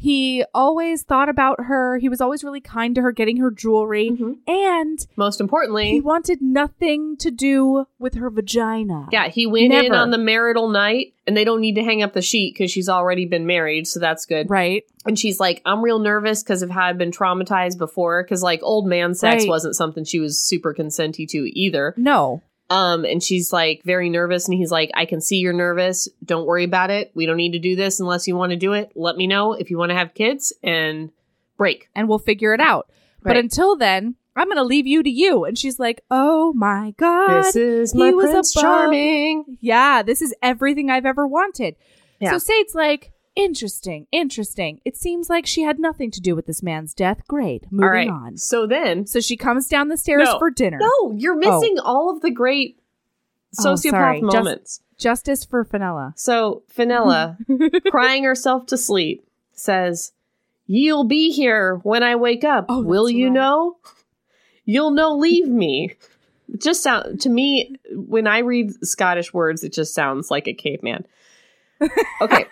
He always thought about her. He was always really kind to her, getting her jewelry. Mhm. And Most importantly, he wanted nothing to do with her vagina. yeah, he went in on the marital night, and they don't need to hang up the sheet because she's already been married, so that's good. Right? And she's like, I'm real nervous because of how I've been traumatized before, because like old man sex Right. wasn't something she was super consenty to either. No. Um, and she's like very nervous, and he's like, I can see you're nervous. Don't worry about it. We don't need to do this unless you want to do it. Let me know if you want to have kids and break. And we'll figure it out. But until then, I'm going to leave you to you. And she's like, oh my God. This is he my was Prince Charming. yeah, this is everything I've ever wanted. Yeah. So Sade's like, interesting, interesting. It seems like she had nothing to do with this man's death. Great. Moving All right. on. So then, So she comes down the stairs No. for dinner. no, you're oh. missing all of the great Oh, sociopath. Just- moments. Justice for Fenella. So Fenella, crying herself to sleep, says, You'll be here when I wake up. Oh, Will you right. know? You'll know leave me. Just sound to me when I read Scottish words, it just sounds like a caveman. Okay.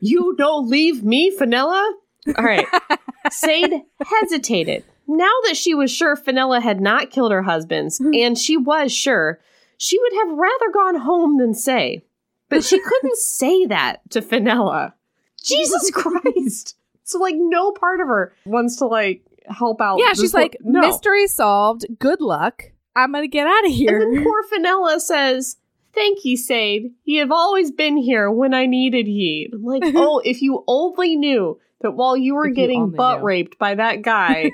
You don't leave me, Fenella? All right. Sade hesitated. Now that she was sure Fenella had not killed her husbands, mm-hmm. and she was sure, she would have rather gone home than say. But she couldn't say that to Fenella. Jesus Christ. So like no part of her wants to like help out. yeah, she's like, no. mystery solved. Good luck. I'm going to get out of here. And then poor Fenella says, Thank ye, Sade. Ye have always been here when I needed ye. I'm like, oh, if you only knew that while you were If getting only butt knew. raped by that guy,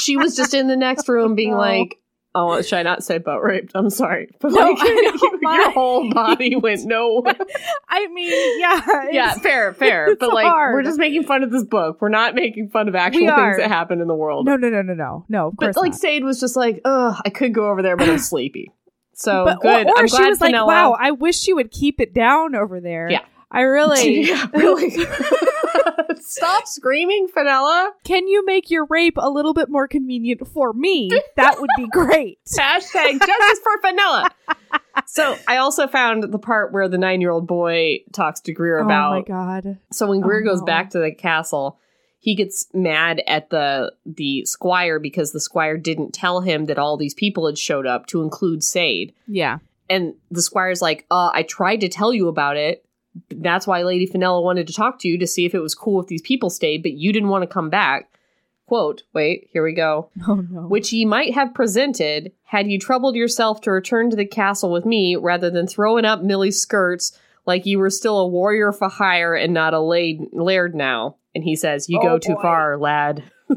she was just in the next room being like, Oh, should I not say butt raped? I'm sorry. But No, like your whole body went no. I mean, yeah. yeah, fair, fair. But like hard. we're just making fun of this book. We're not making fun of actual things that happen in the world. No, no, no, no, no. No, of course but like not. Sade was just like, ugh, I could go over there, but I'm sleepy. So but, good. Or, or I'm she was like, wow, I wish she would keep it down over there. Yeah. I really. Yeah, really. Stop screaming, Fenella. Can you make your rape a little bit more convenient for me? That would be great. Hashtag justice for Fenella. So I also found the part where the nine-year-old boy talks to Greer about. oh my god. so when Greer Oh, goes no. back to the castle, he gets mad at the the squire because the squire didn't tell him that all these people had showed up to include Sade. Yeah. And the squire's like, uh, I tried to tell you about it. That's why Lady Fenella wanted to talk to you to see if it was cool if these people stayed, but you didn't want to come back. Quote, wait, here we go. Oh no. Which ye might have presented had you troubled yourself to return to the castle with me rather than throwing up Millie's skirts like you were still a warrior for hire and not a laid, laird now. And he says, You Oh, go too boy. far, lad.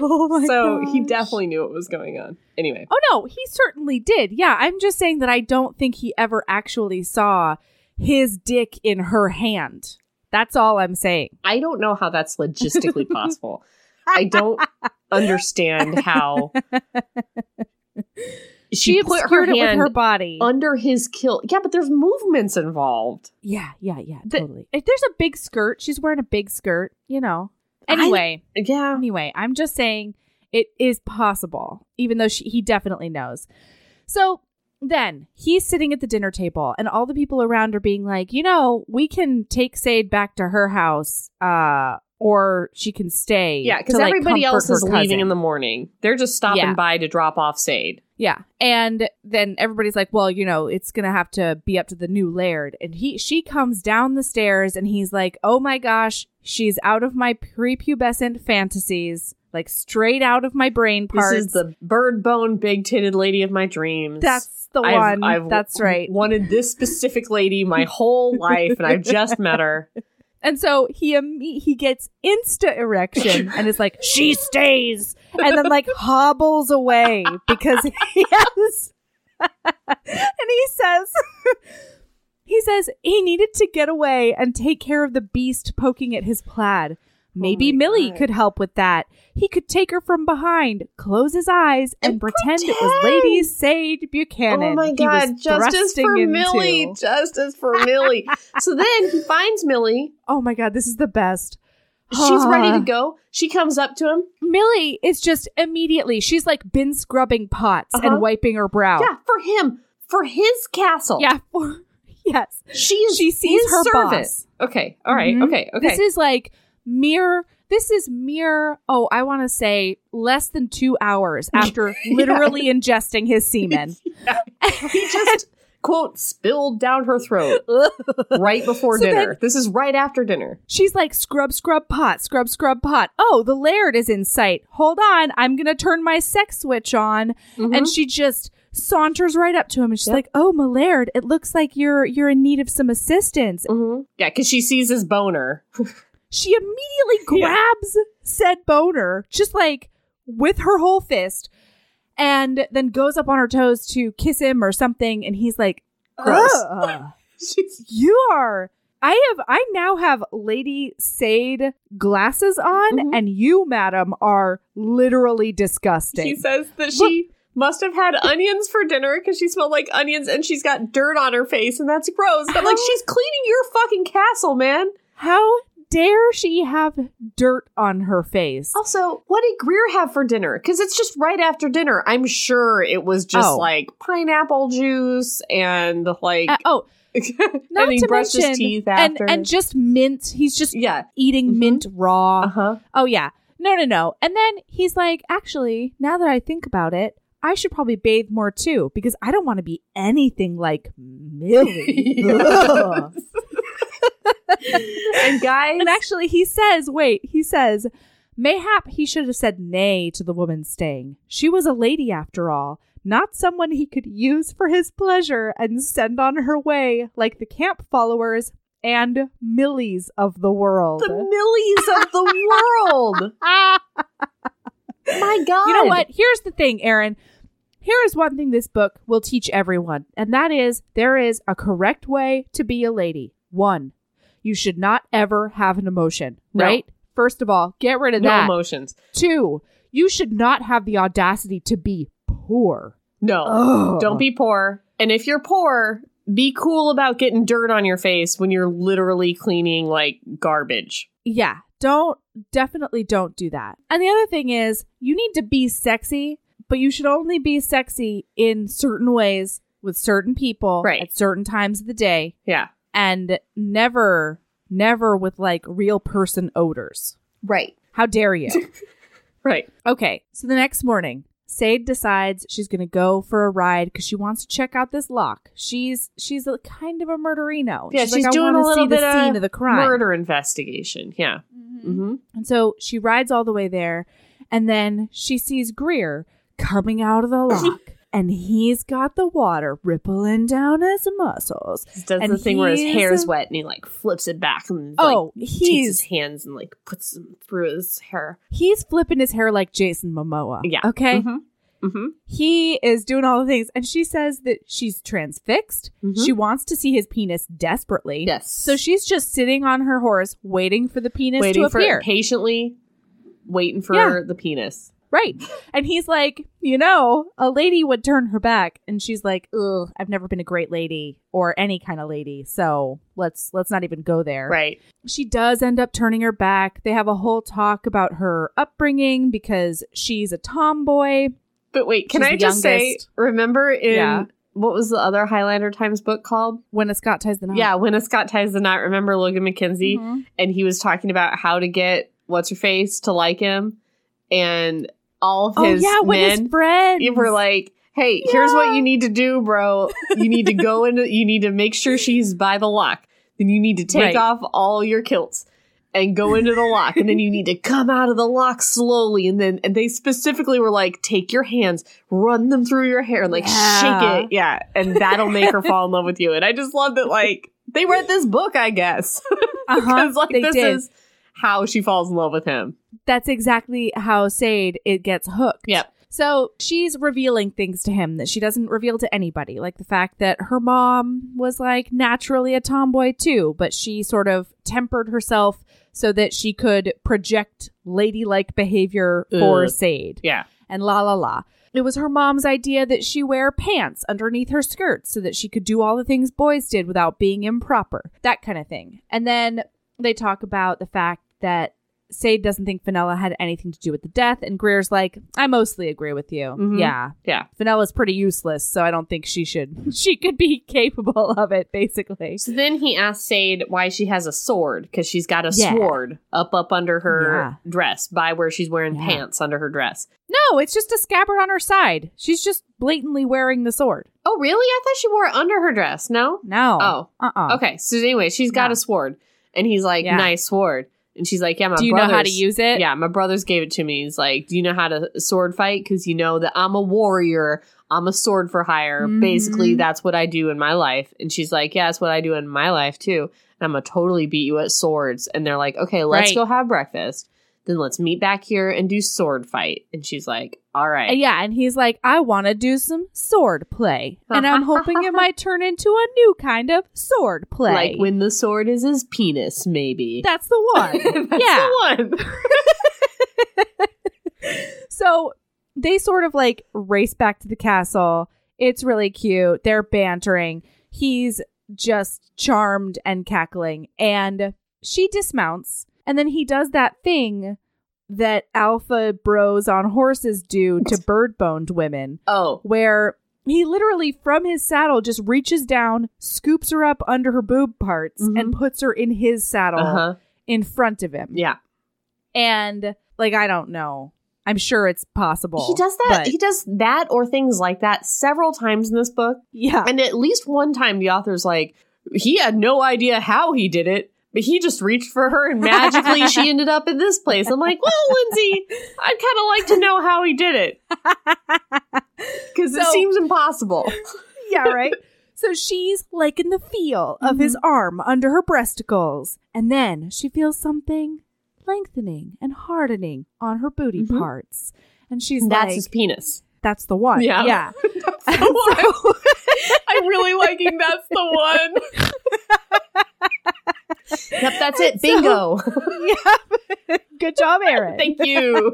oh my so he definitely knew what was going on. Anyway. Oh no, he certainly did. Yeah, I'm just saying that I don't think he ever actually saw his dick in her hand. That's all I'm saying. I don't know how that's logistically possible. I don't understand how she, She, put her it with hand her body. under his kill. Yeah, but there's movements involved. yeah, yeah, yeah, The- totally. If there's a big skirt, she's wearing a big skirt, you know. I- Anyway, Yeah. anyway, I'm just saying it is possible, even though she, he definitely knows. So then he's sitting at the dinner table, and all the people around are being like, you know, we can take Sade back to her house, uh, or she can stay. Yeah, because like, everybody else is leaving cousin. in the morning. They're just stopping Yeah. by to drop off Sade. Yeah. And then everybody's like, well, you know, it's going to have to be up to the new laird. And he she comes down the stairs and he's like, "Oh my gosh, she's out of my prepubescent fantasies, like straight out of my brain parts." This is the bird bone, big titted lady of my dreams. That's the I've- one. I've That's right. Wanted this specific lady my whole life, and I've just met her. And so he he gets insta erection and is like, "She stays." And then like hobbles away because he has and he says he says he needed to get away and take care of the beast poking at his plaid. Maybe my Millie God. could help with that. He could take her from behind, close his eyes, and, And pretend, it was. Lady Sade Buchanan. Oh my god, justice for into. Millie! Justice for Millie. so then he finds Millie. Oh my god, this is the best. She's ready to go. She comes up to him. Millie is just immediately, she's like been scrubbing pots Uh-huh. and wiping her brow. Yeah, for him, for his castle. Yeah. for- yes. she is. She sees her servant. boss. Okay, all right, Mhm. okay, okay. This is like mere, this is mere, oh, I want to say less than two hours after literally ingesting his semen. he just quote spilled down her throat right before So dinner. this is right after dinner. She's like, scrub, scrub pot, scrub, scrub pot. Oh, the laird is in sight. Hold on. I'm going to turn my sex switch on. And she just saunters right up to him and she's Yep. like, "Oh, my laird, it looks like you're you're in need of some assistance." hmm Yeah, because she sees his boner. She immediately Yeah. grabs said boner, just like with her whole fist, and then goes up on her toes to kiss him or something. And he's like, Gross. "Ugh, "You are." I have. I now have Lady Sade glasses on, Mhm. and you, madam, are literally disgusting. She says that she must have had onions for dinner because she smelled like onions and she's got dirt on her face and that's gross. But like she's cleaning your fucking castle, man. How dare she have dirt on her face? Also, what did Greer have for dinner? Because it's just right after dinner. I'm sure it was just Oh. like pineapple juice and like Uh, oh, not and he to brushed mention, his teeth and after. and just mint. He's just yeah. eating Mhm. mint raw. Uh-huh. Oh yeah. No, no, no. And then he's like, actually, now that I think about it, I should probably bathe more too because I don't want to be anything like Millie. And guys, and actually, he says, wait, he says, mayhap he should have said nay to the woman staying. She was a lady after all, not someone he could use for his pleasure and send on her way like the camp followers and Millies of the world. the millies of the world. My God. You know what? Here's the thing, Erin. Here is one thing this book will teach everyone, and that is there is a correct way to be a lady. One, you should not ever have an emotion, No. right? First of all, get rid of No that. emotions. Two, you should not have the audacity to be poor. No. Ugh. Don't be poor. And if you're poor, be cool about getting dirt on your face when you're literally cleaning like garbage. Yeah, don't definitely don't do that. And the other thing is, you need to be sexy, but you should only be sexy in certain ways with certain people Right. at certain times of the day Yeah. And never never with like real person odors. Right. How dare you? Right. okay, so the next morning, Sade decides she's going to go for a ride because she wants to check out this loch. She's she's a kind of a murderino. Yeah, she's, like, I doing a little see bit the scene of, of the crime. murder investigation. Yeah. Mm-hmm. And so she rides all the way there, and then she sees Greer coming out of the loch, and he's got the water rippling down his muscles. He does And the thing where his hair's a- wet and he like flips it back and Oh, like, takes he's- his hands and like puts them through his hair. He's flipping his hair like Jason Momoa. Yeah. Okay. Mhm. Mm-hmm. He is doing all the things, and she says that she's transfixed. Mhm. She wants to see his penis desperately. Yes. So she's just sitting on her horse, waiting for the penis Waiting to for appear. patiently waiting for Yeah. the penis. Right. And he's like, you know, a lady would turn her back and she's like, "Ugh, I've never been a great lady or any kind of lady. So, let's let's not even go there." Right. She does end up turning her back. They have a whole talk about her upbringing because she's a tomboy. But wait, can She's I just say remember in Yeah. what was the other Highlander Times book called? When a Scot ties the knot. Yeah, when a Scot ties the knot. Remember Logan MacKenzie? Mhm. and he was talking about how to get what's her face to like him, and all of Oh his yeah, with men his friends. you were like, "Hey, here's what you need to do, bro. You need to go into. You need to make sure she's by the loch. Then you need to take Right. off all your kilts." And go into the loch, and then you need to come out of the loch slowly, and then and they specifically were like, take your hands, run them through your hair, and like Yeah. shake it, yeah, and that'll make her fall in love with you. And I just love that, like they read this book, I guess, uh-huh. like they this did. is how she falls in love with him. That's exactly how Sade it gets hooked. Yep. So she's revealing things to him that she doesn't reveal to anybody, like the fact that her mom was like naturally a tomboy too, but she sort of tempered herself so that she could project ladylike behavior for. Sade. Yeah. And la la la. It was her mom's idea that she wear pants underneath her skirt so that she could do all the things boys did without being improper. That kind of thing. And then they talk about the fact that Sade doesn't think Fenella had anything to do with the death, and Greer's like, I mostly agree with you. Mhm. Yeah. Yeah. Fenella's pretty useless, so I don't think she should she could be capable of it, basically. So then he asks Sade why she has a sword because she's got a Yeah. sword up up under her Yeah. dress by where she's wearing Yeah. pants under her dress. No, it's just a scabbard on her side. She's just blatantly wearing the sword. Oh, really? I thought she wore it under her dress. No. No. Oh. Uh-uh. Okay. So anyway, she's got No. a sword, and he's like, Yeah. "Nice sword." And she's like, "Yeah, my Do you know how to brothers- use it? Yeah, my brothers gave it to me. He's like, "Do you know how to sword fight? Because you know that I'm a warrior. I'm a sword for hire. Mhm. Basically, that's what I do in my life." And she's like, "Yeah, that's what I do in my life too. And I'm gonna totally beat you at swords." And they're like, "Okay, let's Right. go have breakfast. Then let's meet back here and do sword fight." And she's like, "All right." Yeah, and he's like, I want to do some sword play. And I'm hoping it might turn into a new kind of sword play. Like when the sword is his penis, maybe. That's the one. That's yeah. the one. So they sort of like race back to the castle. It's really cute. They're bantering. He's just charmed and cackling. And she dismounts. And then he does that thing that alpha bros on horses do to bird boned women, Oh, where he literally from his saddle just reaches down, scoops her up under her boob parts, Mhm. and puts her in his saddle uh huh. in front of him. Yeah. And like, I don't know. I'm sure it's possible. He does that. but- He does that or things like that several times in this book. yeah. And at least one time, the author's like, he had no idea how he did it, but he just reached for her and magically she ended up in this place. I'm like, well, Lynsay, I'd kind of like to know how he did it because it seems impossible. yeah, right. So she's like in the feel of his Mm-hmm. arm under her breasticles, and then she feels something lengthening and hardening on her booty Mhm. parts, and she's like, That's like, his penis. "That's the one." Yeah. yeah. That's the one. I'm really liking that's the one. Yep, that's it. Bingo. yeah. Good job, Erin. Thank you.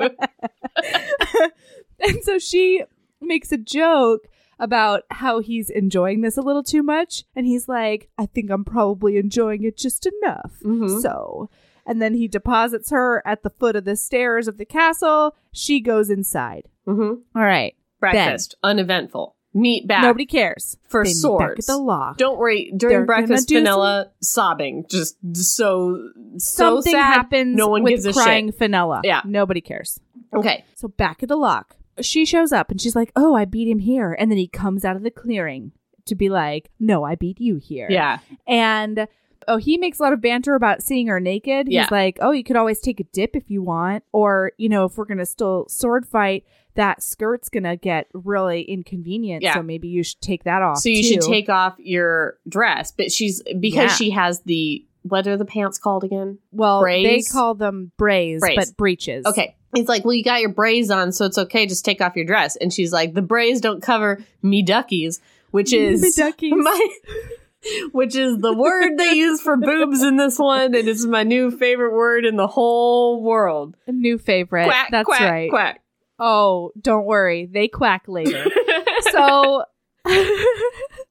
and so she makes a joke about how he's enjoying this a little too much. And he's like, I think I'm probably enjoying it just enough. Mhm. So, and then he deposits her at the foot of the stairs of the castle. She goes inside. hmm All right. Breakfast, uneventful. Meet back Nobody cares. for They meet swords. Back at the loch. Don't worry. They're During breakfast, do some- Vanilla sobbing, just so so Something sad. happens No one with gives a crying shit. Fenella. Yeah. Nobody cares. Okay, So back at the loch. she shows up and she's like, "Oh, I beat him here," and then he comes out of the clearing to be like, "No, I beat you here." Yeah. and oh, he makes a lot of banter about seeing her naked. Yeah. He's like, "Oh, you could always take a dip if you want, or you know, if we're gonna still sword fight." That skirt's gonna get really inconvenient, Yeah. so maybe you should take that off. So you should take off your dress, but she's because Yeah. she has the what are the pants called again? Well, they call them brays, Braise. but breeches. Okay. It's like, well, you got your braids on, so it's okay. Just take off your dress. And she's like, the braids don't cover me duckies, which is Me duckies. my, which is the word they use for boobs in this one, and it's my new favorite word in the whole world. A new favorite. Quack, That's quack, right. quack. Oh, don't worry, they quack later. so.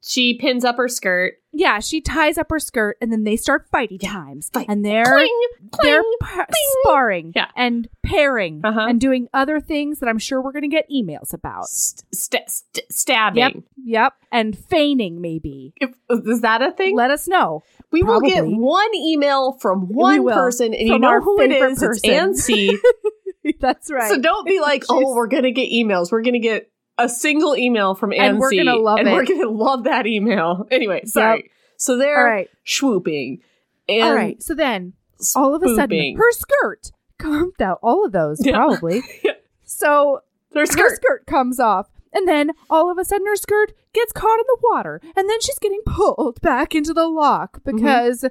she pins up her skirt. Yeah, she ties up her skirt and then they start fighting times. fight. And they're Cling, they're cling. pa- sparring Yeah. and pairing Uh-huh. and doing other things that I'm sure we're going to get emails about. St- st- st- stabbing. Yep. Yep. And feigning maybe. If, is that a thing? Let us know. We will get one email from one person, and you know who it. It's person. Ansi. That's right. So don't be like, oh, we're gonna get emails. We're gonna get a single email from Ansi, And we're gonna love and it. we're gonna love that email. Anyway, sorry. So they're All right. swooping. And All right. So then all of a sudden her skirt comes out. All of those Yeah. probably. Yeah. So her skirt. skirt comes off. And then all of a sudden her skirt gets caught in the water. And then she's getting pulled back into the loch Mm-hmm. because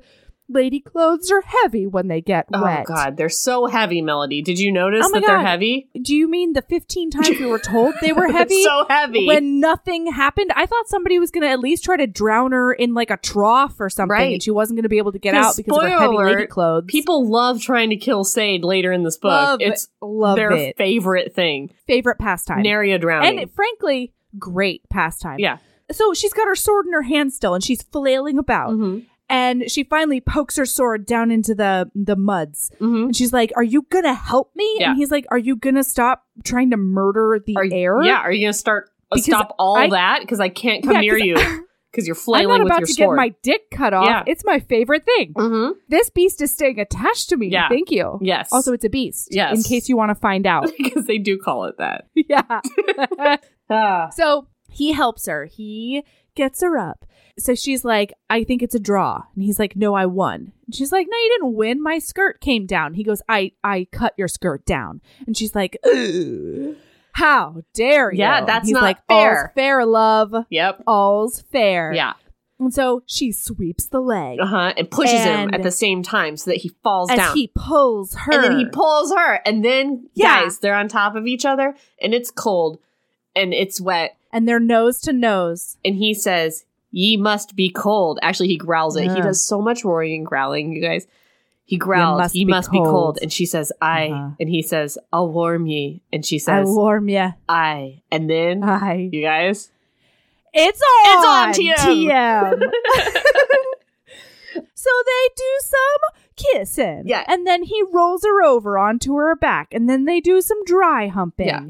lady clothes are heavy when they get Oh wet. Oh god, they're so heavy, Melody. Did you notice Oh that they're heavy? Do you mean the 15 times we were told they were heavy? so heavy. When nothing happened, I thought somebody was going to at least try to drown her in like a trough or something, Right. and she wasn't going to be able to get out because of her heavy lady clothes. People love trying to kill Sade later in this book. love it's love their it. favorite thing. Favorite pastime, Naria drowning. and frankly, great pastime. yeah. So she's got her sword in her hand still, and she's flailing about. Mhm. and she finally pokes her sword down into the the muds Mhm. and she's like are you gonna help me Yeah. and he's like are you gonna stop trying to murder the Are air Yeah, are you gonna start uh, Because stop all I- that because I can't come Yeah, near you because you're flailing. i'm not about to sword. get my dick cut off Yeah. it's my favorite thing mm-hmm. this beast is staying attached to me Yeah. thank you Yes. also it's a beast Yes. in case you want to find out because they do call it that. yeah Ah. so he helps her he gets her up so she's like i think it's a draw and he's like no i won and she's like no you didn't win my skirt came down he goes i i cut your skirt down and she's like "Ugh, how dare you Yeah, that's he's not like fair. all's fair love Yep. all's fair Yeah. and so she sweeps the leg Uh huh. And pushes him at the same time so that he falls as down. he pulls her and then he pulls her, and then Yeah. guys, they're on top of each other, and it's cold, and it's wet, and they're nose to nose and he says, "Ye must be cold." Actually, he growls it. He does so much roaring and growling, you guys. He growls, must "Ye be must be cold," cold. and she says, "I," Uh-huh. and he says, "I'll warm ye," and she says, i says, warm ya "I," and then i you guys. It's on. It's on TM. TM. so they do some kissing. Yeah. And then he rolls her over onto her back. And then they do some dry humping. Yeah.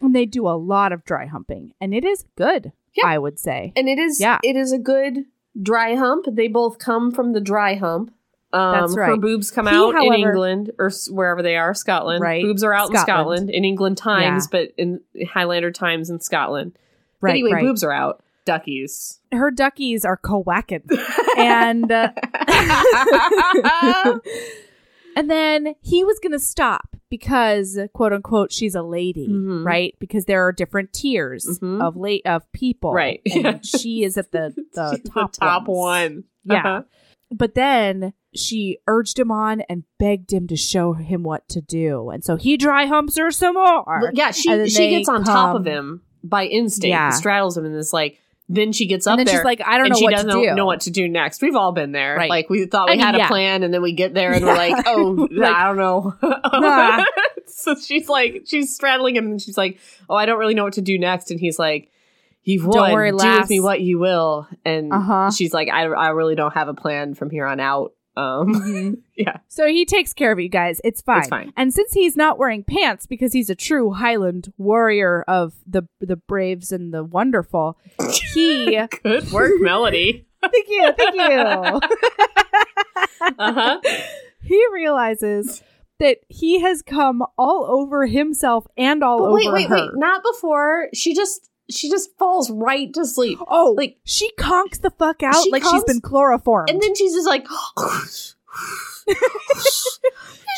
And they do a lot of dry humping. And it is good, Yeah. I would say. And it is Yeah. it is a good dry hump. They both come from the dry hump. Um, That's Her right. boobs come He, out in England or wherever they are, Scotland. Right. Boobs are out in Scotland. Scotland, in England times, but in Highlander times in Scotland. But anyway, right. boobs are out. Duckies. Her duckies are quacking. and uh, and then he was going to stop because quote unquote she's a lady, Mhm. right? Because there are different tiers Mhm. of late of people, Right. And Yeah. she is at the the top, the top ones. one. Yeah. Uh-huh. But then she urged him on and begged him to show him what to do, and so he dry humps her some more. Yeah, she she gets on top of him by instinct. Yeah. straddles him and is like then she gets up and then there she's like, I don't know she what to doesn't do. know what to do next. We've all been there. Right. Like we thought we I mean, had a yeah. plan, and then we get there and we're like, oh, Like- I don't know. Nah. so she's like, she's straddling him, and she's like, oh, I don't really know what to do next. And he's like, you've Don't won. worry, do lass. with me what you will. And Uh-huh. she's like, I, I really don't have a plan from here on out. Um, Mhm. yeah, So he takes care of you guys. It's fine. It's fine. And since he's not wearing pants because he's a true Highland warrior of the the braves and the wonderful, he good work, Melody. thank you, thank you. Uh huh. he realizes that he has come all over himself and all But over wait, wait, her. wait. Not before. She just she just falls right to sleep. Oh, Like- she conks the fuck out She like conks- she's been chloroformed. And then she's just like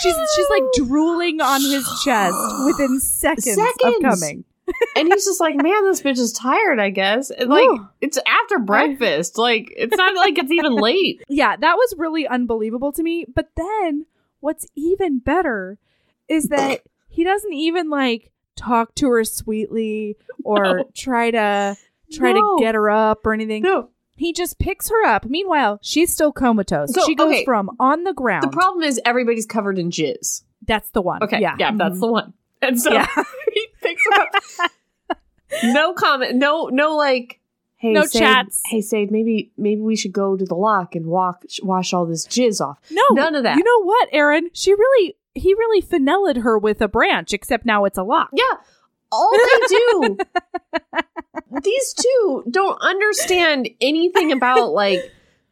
she's she's like drooling on his chest within seconds, Seconds. of coming. and he's just like, man, this bitch is tired, I guess. And like Ooh. it's after breakfast. Like it's not like it's even late. Yeah, that was really unbelievable to me. But then what's even better is that he doesn't even like talk to her sweetly or No. try to try No. to get her up or anything. No. He just picks her up. Meanwhile, she's still comatose. So, she goes okay. from on the ground. The problem is everybody's covered in jizz. That's the one. Okay. Yeah. Yeah, that's Mhm. the one. And so Yeah. he picks her up. no comment. No, no, like, hey, No Sade, chats. Hey, Sade, maybe, maybe we should go to the loch and walk, wash all this jizz off. No, None of that. You know what, Erin? She really, he really finelled her with a branch, except now it's a loch. Yeah. All they do, these two don't understand anything about like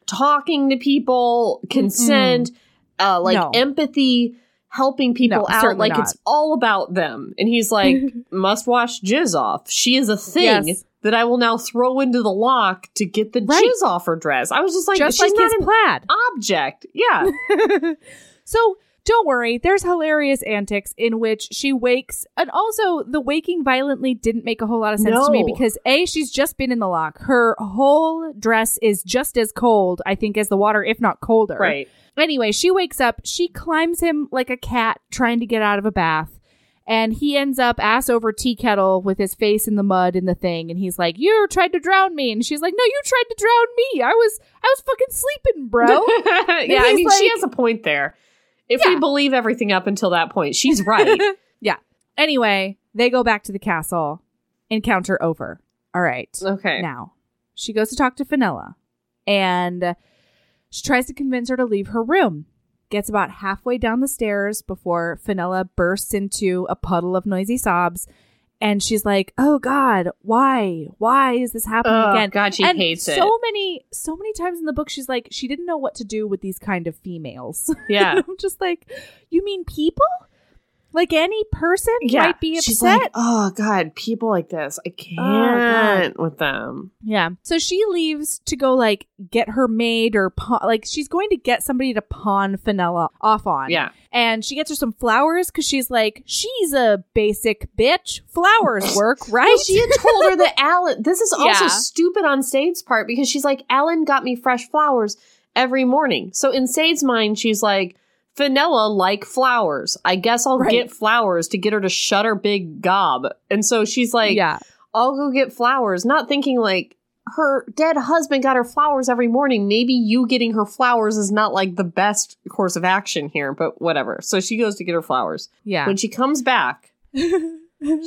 talking to people, consent, uh, like No. empathy, helping people No, out. Like not. it's all about them. And he's like, must wash jizz off. She is a thing Yes. that I will now throw into the loch to get the Right. jizz off her dress. I was just like, Just she's like not his an plaid. object. Yeah. so don't worry, there's hilarious antics in which she wakes, and also the waking violently didn't make a whole lot of sense to me because a she's just been in the loch. Her whole dress is just as cold, I think, as the water, if not colder. right. Anyway, she wakes up. She climbs him like a cat trying to get out of a bath. And he ends up ass over tea kettle with his face in the mud in the thing. And he's like, You tried to drown me. And she's like, No, you tried to drown me. I was I was fucking sleeping, bro. yeah, I mean, she has a point there. If we believe everything up until that point, she's right. yeah. Anyway, they go back to the castle. Encounter over. All right. okay. Now, she goes to talk to Fenella and she tries to convince her to leave her room. Gets about halfway down the stairs before Fenella bursts into a puddle of noisy sobs. And she's like, Oh God, why? Why is this happening Oh, again? God, she and hates so it. many, so many times in the book, she's like, she didn't know what to do with these kind of females. Yeah. I'm just like, you mean people? Like any person Yeah. might be She's upset. like, oh, God, people like this. I Oh, can't with them. Yeah. So she leaves to go like get her maid or pawn, like she's going to get somebody to pawn Fenella off on. Yeah. And she gets her some flowers because she's like, she's a basic bitch. Flowers work, right? Well, she had told her that Alan, this is also Yeah. stupid on Sade's part because she's like, Alan got me fresh flowers every morning. So in Sade's mind, she's like, Fenella like flowers. I guess I'll Right. get flowers to get her to shut her big gob. And so she's like, yeah. I'll go get flowers, not thinking like her dead husband got her flowers every morning. Maybe you getting her flowers is not like the best course of action here, but whatever. So she goes to get her flowers. Yeah. When she comes back,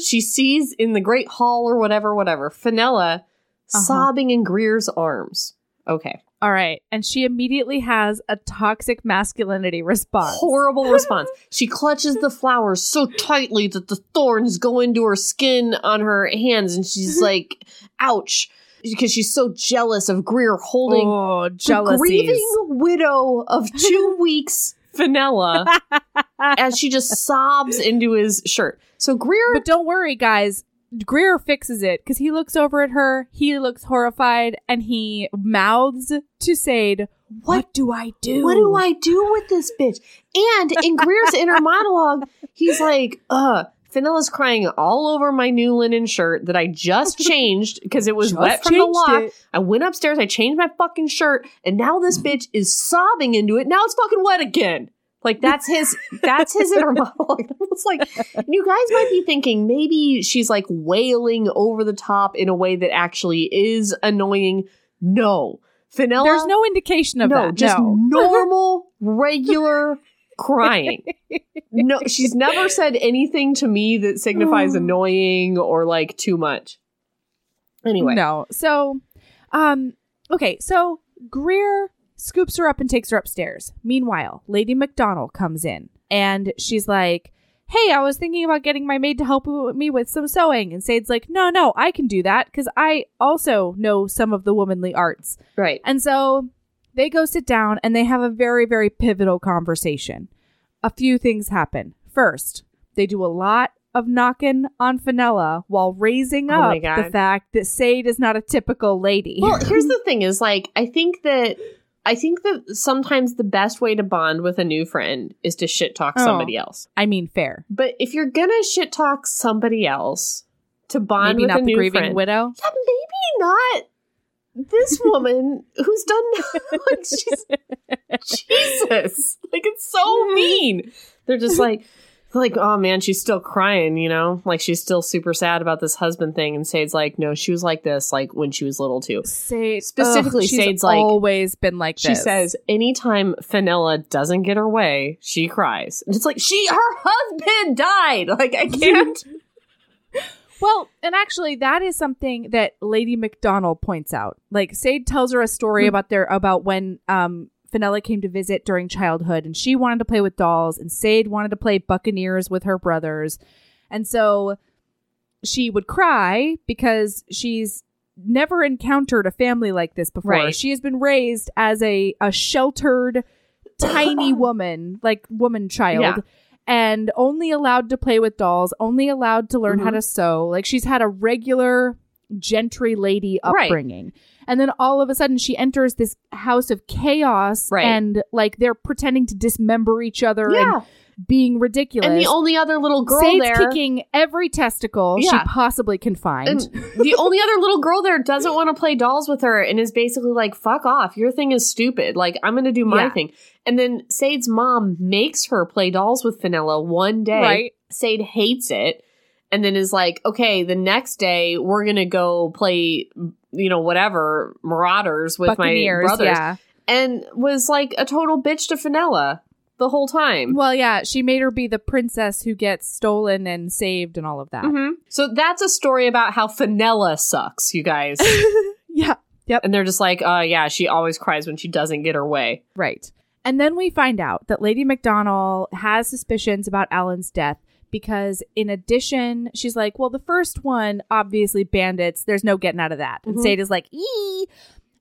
she sees in the great hall or whatever, whatever, Fenella Uh-huh. sobbing in Greer's arms. Okay. All right. And she immediately has a toxic masculinity response. Horrible response. She clutches the flowers so tightly that the thorns go into her skin on her hands, and she's mm-hmm. like, ouch. Because she's so jealous of Greer holding Oh, the grieving widow of two weeks, Fenella, as she just sobs into his shirt. So Greer, But don't worry, guys. Greer fixes it because he looks over at her. He looks horrified and he mouths to Sade, What do I do? what do I do with this bitch? And in Greer's inner monologue, he's like, uh, Fenella's crying all over my new linen shirt that I just changed because it was Just wet from the loch. it. I went upstairs, I changed my fucking shirt, and now this bitch is sobbing into it. Now it's fucking wet again. Like that's his that's his inner monologue. It's like you guys might be thinking maybe she's like wailing over the top in a way that actually is annoying. No. Fenella There's no indication of no, that. just no. normal, regular crying. No, she's never said anything to me that signifies annoying or like too much. Anyway, No. So, um, okay. So Greer scoops her up and takes her upstairs. Meanwhile, Lady McDonald comes in and she's like, Hey, I was thinking about getting my maid to help me with some sewing. And Sade's like, No, no, I can do that because I also know some of the womanly arts. right. And so they go sit down and they have a very, very pivotal conversation. a few things happen. First, they do a lot of knocking on Fenella while raising Oh up the fact that Sade is not a typical lady. Well, here's the thing: is like I think that I think that sometimes the best way to bond with a new friend is to shit talk Oh. somebody else. I mean, fair. But if you're gonna shit talk somebody else to bond Maybe with not a the new grieving friend, widow. yeah, maybe not this woman who's done like she's Jesus. Like it's so mean. They're just like like, oh man, she's still crying, you know? Like she's still super sad about this husband thing. And Sade's like, no, she was like this, like when she was little too. Sade Specifically, ugh, she's Sade's like- always been like that. She this. says anytime Fenella doesn't get her way, she cries. And it's like she her husband died. Like I can't Well, and actually, that is something that Lady McDonald points out. Like Sade tells her a story Hmm. about their about when um Fenella came to visit during childhood, and she wanted to play with dolls, and Sade wanted to play Buccaneers with her brothers, and so she would cry because she's never encountered a family like this before. Right. She has been raised as a a sheltered, tiny woman, like woman child. Yeah. And only allowed to play with dolls, only allowed to learn how Mhm. to sew. Like she's had a regular gentry lady Right. And then all of a sudden she enters this house of chaos Right. and like they're pretending to dismember each other Yeah. and being ridiculous. And the only other little girl Sade's there kicking every testicle she possibly can find. And the only other little girl there doesn't want to play dolls with her and is basically like, fuck off. Your thing is stupid. Like, I'm going to do my Yeah. thing. And then Sade's mom makes her play dolls with Fenella one day. Right. Sade hates it and then is like, okay, the next day we're going to go play, you know, whatever, Marauders with Buccaneers, my brothers. yeah. And was like a total bitch to Fenella the whole time. Well, yeah, she made her be the princess who gets stolen and saved and all of that. Mhm. So that's a story about how Fenella sucks, you guys. Yeah. Yep. and they're just like, uh, yeah, she always cries when she doesn't get her way. Right. And then we find out that Lady McDonald has suspicions about Alan's death because, in addition, she's like, well, the first one, obviously bandits, there's no getting out of that. And Mhm. Sade is like, ee.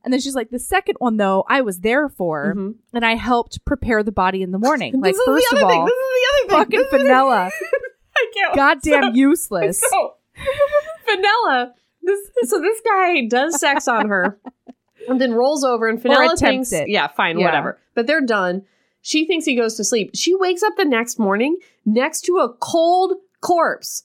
And then she's like, the second one, though, I was there for, Mhm. and I helped prepare the body in the morning. Like, This is first of all, thing. This is the other thing. fucking Fenella, I can't. goddamn useless. So, Fenella. This so this guy does sex on her, and then rolls over, and attempts thinks, it. yeah, fine, Yeah. whatever. But they're done. She thinks he goes to sleep. She wakes up the next morning next to a cold corpse.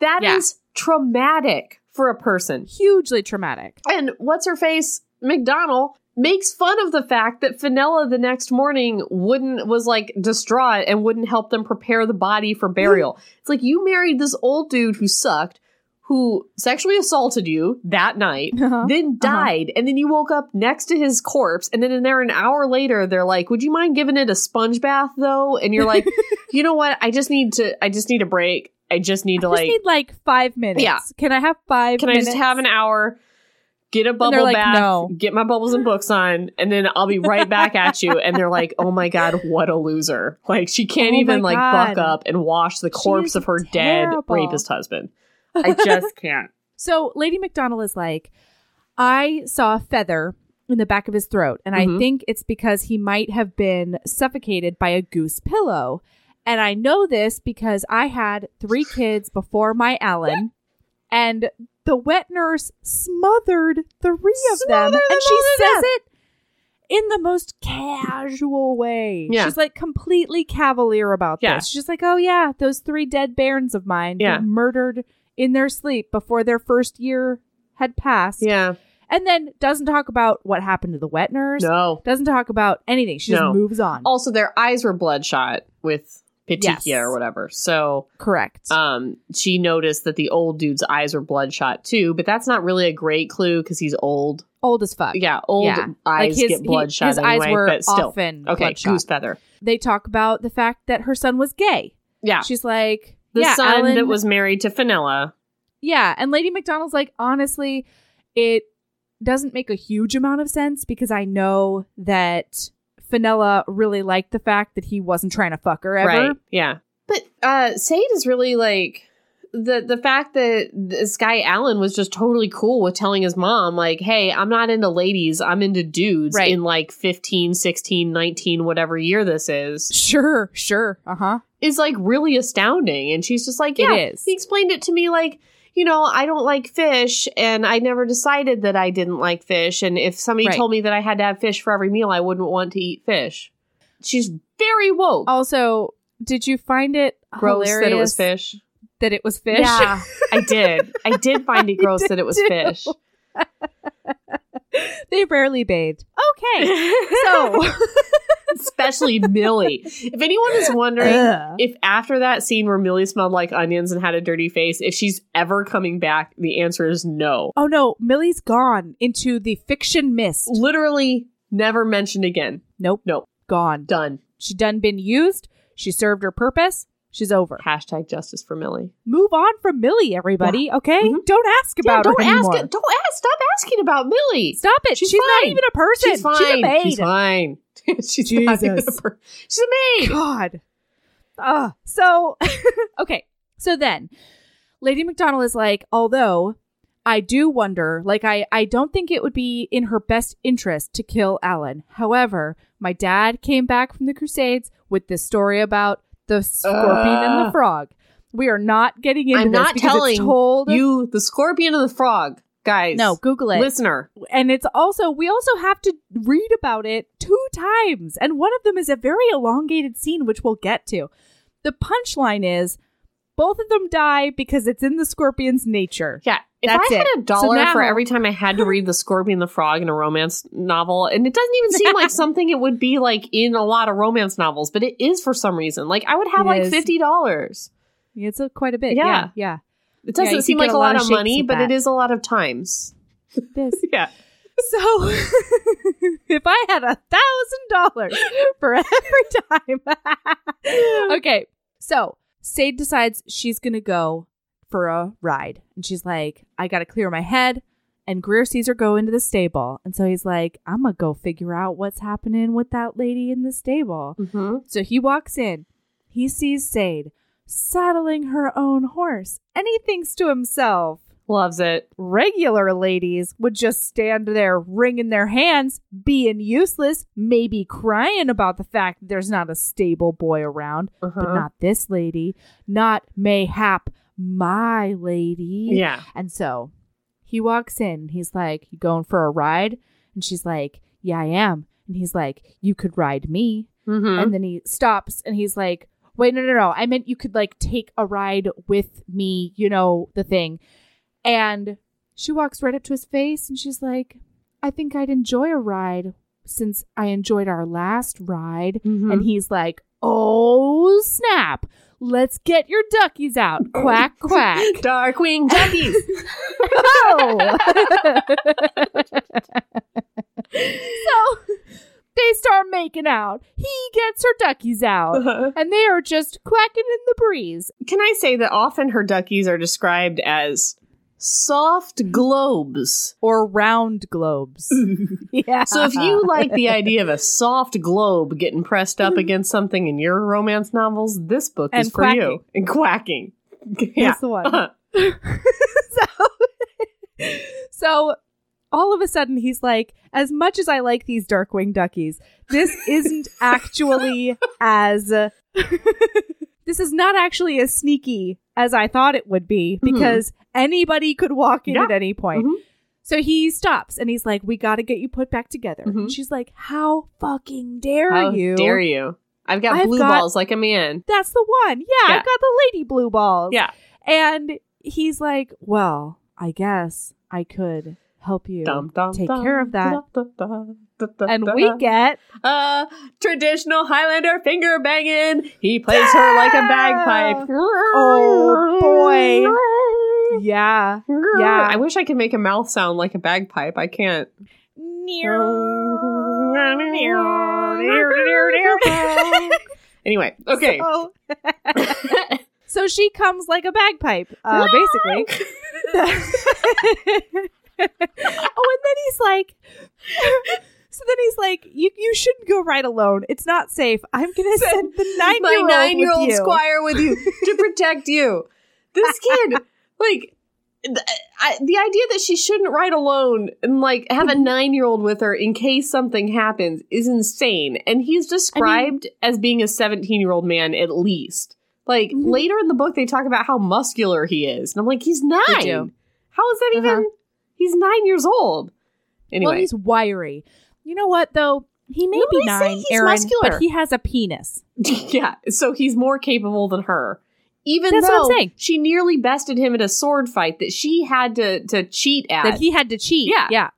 That is Yeah. traumatic for a person. Hugely traumatic. And what's her face? McDonald makes fun of the fact that Fenella the next morning wouldn't was like distraught and wouldn't help them prepare the body for burial. Mm. it's like you married this old dude who sucked, who sexually assaulted you that night, Uh-huh. then died, and then you woke up next to his corpse, and then in there an hour later they're like, "Would you mind giving it a sponge bath though?" And you're like, "You know what? I just need to. I just need a break. I just need to I just like." need like five minutes. Yeah. Can I have five Can I just have an hour? Get a bubble like, bath, "No." get my bubbles and books on, and then I'll be right back at you. And they're like, "Oh my god, what a loser! Like she can't Oh even like God. buck up and wash the corpse is of her terrible. dead rapist husband." I just can't. So Lady McDonald is like, I saw a feather in the back of his throat, and I Mhm. think it's because he might have been suffocated by a goose pillow. And I know this because I had three kids before my Alan, and the wet nurse smothered three of them, Smothered them and she says it in the most casual way. Yeah. She's like completely cavalier about Yeah. this. She's like, "Oh yeah, those three dead bairns of mine Yeah. murdered in their sleep before their first year had passed." Yeah, And then doesn't talk about what happened to the wet nurse. no. Doesn't talk about anything. She just moves on. Also, their eyes were bloodshot with petechia Yes. or whatever. So, Correct. um, she noticed that the old dude's eyes were bloodshot too. But that's not really a great clue because he's old. Old as fuck. Yeah, old Yeah. eyes Like his- get he- bloodshot his anyway. eyes were but still, often okay. bloodshot. Goose feather. They talk about the fact that her son was gay. Yeah, She's like, the yeah, son Alan- that was married to Fenella. Yeah, and Lady McDonald's like, honestly, it doesn't make a huge amount of sense because I know that Fenella really liked the fact that he wasn't trying to fuck her ever. Right. Yeah. But uh Sade is really like the the fact that this guy Alan was just totally cool with telling his mom like, "Hey, I'm not into ladies, I'm into dudes." Right. In like 15, 16, 19, whatever year this is, Sure, sure. Uh huh. is like really astounding. And she's just like, It "Yeah." is. He explained it to me like. You know, I don't like fish, and I never decided that I didn't like fish. And if somebody Right. told me that I had to have fish for every meal, I wouldn't want to eat fish. She's very woke. Also, did you find it Gross hilarious that it was fish. That it was fish? Yeah, I did. I did find it gross that it was too. fish. they rarely bathed. Okay, so especially Millie. If anyone is wondering Ugh. if after that scene where Millie smelled like onions and had a dirty face, if she's ever coming back, the answer is no. oh no, Millie's gone into the fiction mist. Literally never mentioned again. Nope, Nope. gone. Done. She done been used. She served her purpose. She's over. Hashtag justice for Millie. Move on from Millie, everybody. Okay, Mhm. don't ask Yeah, about don't her ask anymore. it. Don't ask. Stop asking about Millie. Stop it. She's She's, not even a person. She's fine. She's a maid. She's fine. She's not even a Jesus. per- She's a maid. God. Uh, so, okay. So then, Lady McDonald is like, although I do wonder, like, I, I don't think it would be in her best interest to kill Alan. However, my dad came back from the Crusades with this story about the scorpion and the ah. frog. We are not getting into I'm this not telling told. You, the scorpion and the frog, guys. no, Google it. listener. and it's also we also have to read about it two times and one of them is a very elongated scene which we'll get to the punchline is both of them die because it's in the scorpion's nature Yeah. If That's I had it. a dollar So for every time I had to read The Scorpion the Frog in a romance novel, and it doesn't even seem like something it would be like in a lot of romance novels, but it is for some reason. Like I would have It like is. fifty dollars. it's a, quite a bit Yeah. yeah yeah It doesn't you seem like a lot lot of of money, but that. it is a lot of times. this Yeah. so if i had a thousand dollars for every time okay so Sade decides she's gonna go for a ride. And she's like i gotta clear my head. And greer sees her go into the stable. And so he's like i'm gonna go figure out what's happening with that lady in the stable. Mm-hmm. so he walks in. He sees Sade saddling her own horse. And he thinks to himself Loves it. regular ladies would just stand there wringing their hands, being useless, maybe crying about the fact there's not a stable boy around. Uh-huh. But not this lady, not mayhap my lady. Yeah. And so he walks in. He's like, You going for a ride? And she's like, Yeah, I am. And he's like, You could ride me. Mm-hmm. And then he stops and he's like, Wait, no, no, no. I meant you could like take a ride with me, you know, the thing. And she walks right up to his face and she's like, I think I'd enjoy a ride since I enjoyed our last ride. Mm-hmm. And he's like, Oh, snap. Let's get your duckies out. Quack, quack. Darkwing Duckies. Oh. so they start making out. He gets her duckies out. Uh-huh. And they are just quacking in the breeze. Can I say that often her duckies are described as soft globes? Or round globes. yeah. So if you like the idea of a soft globe getting pressed up against something in your romance novels, this book is And for you. And quacking. Yeah. That's the one. Uh-huh. so, so all of a sudden he's like, as much as I like these Darkwing Duckies, this isn't actually as this is not actually as sneaky as I thought it would be because anybody could walk in Yeah. at any point. Mhm. So he stops and he's like, "We got to get you put back together." Mhm. And she's like, "How fucking dare How you?" dare you? I've got I've blue got- balls like a man. That's the one. Yeah, Yeah. I've got the lady blue balls. Yeah. And he's like, Well, I guess I could help you Dum, dum, take dum, care of that. And we get uh traditional Highlander finger banging. He plays her like a bagpipe. Oh, boy. Yeah. Yeah. I wish I could make a mouth sound like a bagpipe. I can't. Anyway, okay. So, so she comes like a bagpipe, uh, basically. oh, and then he's like, so then he's like, you you shouldn't go right alone. It's not safe. I'm gonna send the nine My year old nine-year-old with you. squire with you to protect you. this kid, like, I, the idea that she shouldn't ride alone and like have a nine year old with her in case something happens is insane. And he's described as being a 17 year old man at least. Like Mhm. later in the book, they talk about how muscular he is. And I'm like, he's nine. How is that Uh-huh. even? He's nine years old. Anyway, Well, he's wiry. You know what though? He may No, be nine, he's Erin, muscular. but he has a penis. yeah, so he's more capable than her. Even That's what I'm though saying. she nearly bested him in a sword fight that she had to to cheat at. that he had to cheat. Yeah. Yeah.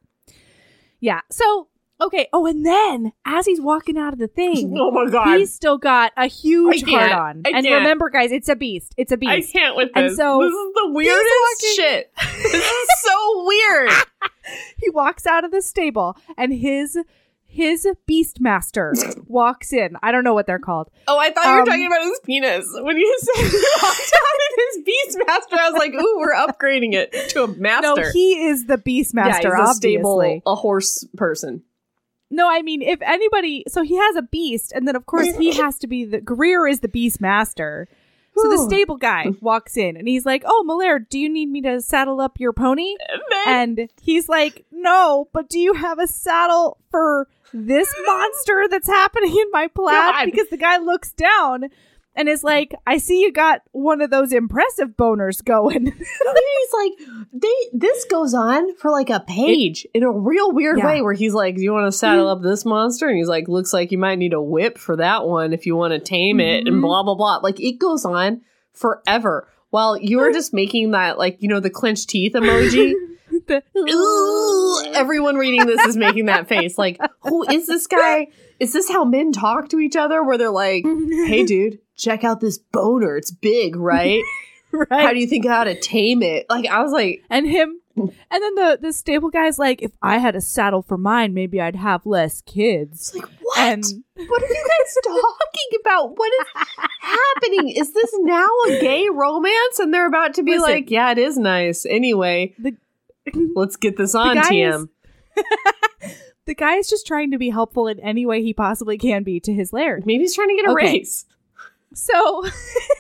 Yeah. So, okay. Oh, and then as he's walking out of the thing, oh my god, he's still got a huge heart on. And remember, guys, it's a beast. It's a beast. I can't with And this. so, this is the weirdest walking- shit. This is so weird. he walks out of the stable and his his beastmaster walks in. I don't know what they're called. Oh, I thought you were Um, talking about his penis when you said he walked out in his beastmaster. I was like, ooh, we're upgrading it to a master. No, he is the beastmaster, yeah, he's a obviously. stable, a horse person. No, I mean if anybody so he has a beast, and then of course he has to be the Greer is the beastmaster. So the stable guy walks in and he's like, Oh, Malaire, do you need me to saddle up your pony? And he's like, No, but do you have a saddle for this monster that's happening in my plaid? God. Because the guy looks down and is like, I see you got one of those impressive boners going. he's like they this goes on for like a page in a real weird Yeah. way where he's like do you want to saddle up this monster and he's like looks like you might need a whip for that one if you want to tame it and Mhm. blah blah blah like it goes on forever while you're just making that like you know the clenched teeth emoji The- Ooh, everyone reading this is making that face like who is this guy is this how men talk to each other where they're like hey dude check out this boner it's big right right. how do you think how to tame it like i was like and him and then the the stable guy's like if i had a saddle for mine maybe i'd have less kids It's like, what? and what are you guys talking about? What is happening? Is this now a gay romance? And they're about to be Listen. like, yeah, it is nice. Anyway, the let's get this on, guy TM. the guy is just trying to be helpful in any way he possibly can be to his laird Maybe he's trying to get a Okay. raise. so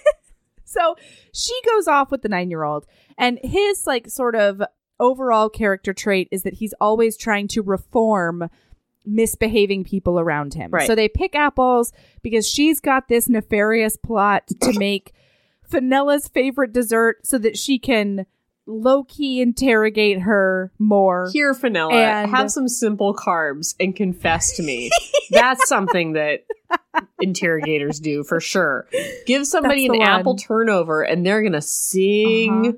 so she goes off with the nine year old and his like sort of overall character trait is that he's always trying to reform misbehaving people around him Right. so they pick apples because she's got this nefarious plot to make Fenella's favorite dessert so that she can low-key interrogate her more Here, Fenella, And- have some simple carbs and confess to me. That's something that interrogators do for sure. Give somebody an one. apple turnover and they're going to sing. Uh-huh.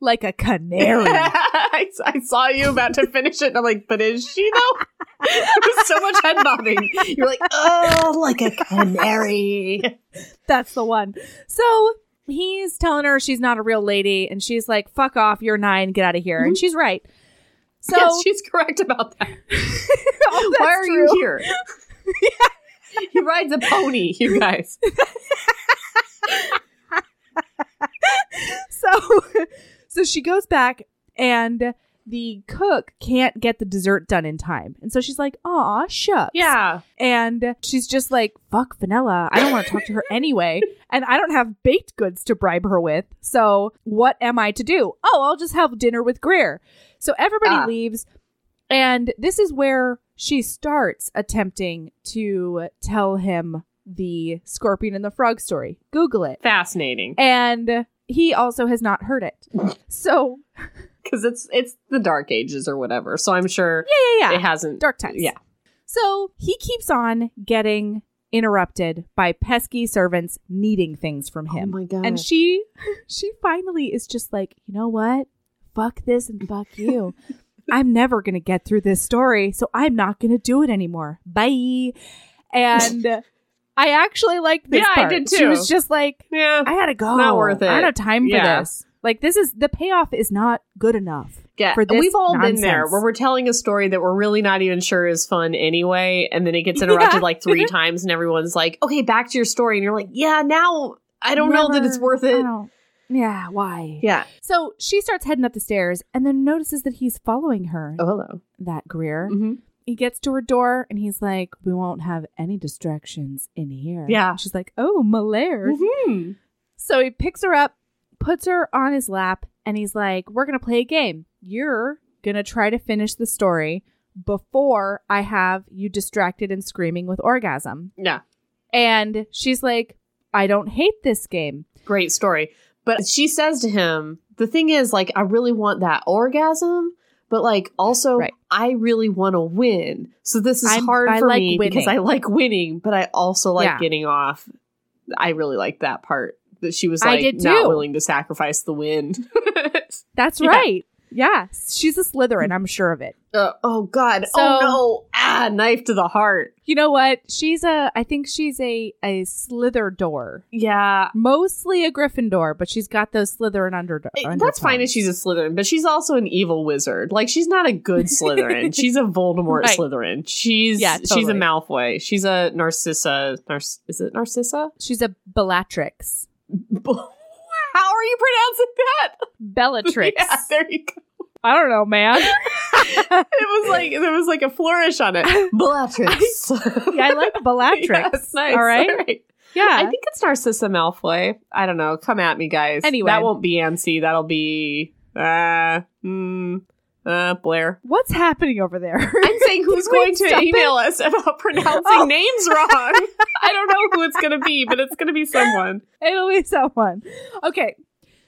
like a canary I, I saw you about to finish it, and I'm like, but is she though? Was so much head nodding. You're like, oh, like a canary. That's the one. So he's telling her she's not a real lady, and she's like, "Fuck off! You're nine. Get out of here." And mm-hmm. she's right. So yes, she's correct about that. Oh, Why are you true. here? he rides a pony, you guys. So, so she goes back, and the cook can't get the dessert done in time, and so she's like, "Aw, shucks." Yeah. And she's just like, fuck Fenella. I don't want to talk to her anyway. And I don't have baked goods to bribe her with. So what am I to do? Oh, I'll just have dinner with Greer. So everybody Ah. leaves. And this is where she starts attempting to tell him the scorpion and the frog story. Google it. Fascinating. And he also has not heard it. So, Because it's it's the dark ages or whatever. So I'm sure yeah, yeah, yeah. it hasn't Dark times. Yeah. So he keeps on getting interrupted by pesky servants needing things from oh him. Oh my god. and she she finally is just like, you know what? Fuck this and fuck you. I'm never gonna get through this story, so I'm not gonna do it anymore. Bye. And I actually liked this. Yeah, I part. did She too. was just like, yeah. I gotta go. Not worth it. I don't have time for Yeah. this. Like this is the payoff is not good enough. Yeah, for this we've all been there where we're telling a story that we're really not even sure is fun anyway, and then it gets interrupted Yeah. like three times, and everyone's like, "Okay, back to your story," and you're like, "Yeah, now I don't know that it's worth I it." don't- Yeah, why? Yeah. So she starts heading up the stairs and then notices that he's following her, Oh, hello. that Greer. hmm He gets to her door and he's like, We won't have any distractions in here. Yeah. She's like, Oh, Malaire. hmm So he picks her up, puts her on his lap and he's like, We're going to play a game. You're going to try to finish the story before I have you distracted and screaming with orgasm. Yeah. And she's like, I don't hate this game. Great story. But she says to him, the thing is, like, I really want that orgasm, but like also Right. I really want to win. So this is I'm- hard I for like me because winning. I like winning, but I also like Yeah. getting off. I really like that part that she was I like did not willing to sacrifice the wind. That's Yeah. right. Yeah. She's a Slytherin. I'm sure of it. Uh, oh God! So- oh no! Ah, knife to the heart. You know what? She's a, I think she's a, a Slither door. Yeah, Mostly a Gryffindor, but she's got those Slytherin under. Eh, that's fine if she's a Slytherin, but she's also an evil wizard. Like she's not a good Slytherin. she's a Voldemort Right. Slytherin. She's Yeah, she's a. Malfoy. She's a Narcissa. Narc- is it Narcissa? She's a Bellatrix. How are you pronouncing that? Bellatrix. Yeah, there you go. I don't know, man. It was like there was like a flourish on it. Bellatrix. yeah, I like Bellatrix. Yes, nice. All right. Yeah. I think it's Narcissa Malfoy. I don't know. Come at me, guys. Anyway. that won't be Ansi. That'll be uh, mm, uh, Blair. What's happening over there? I'm saying who's going to email us about pronouncing Oh. names wrong. I don't know who it's going to be, but it's going to be someone. It'll be someone. Okay.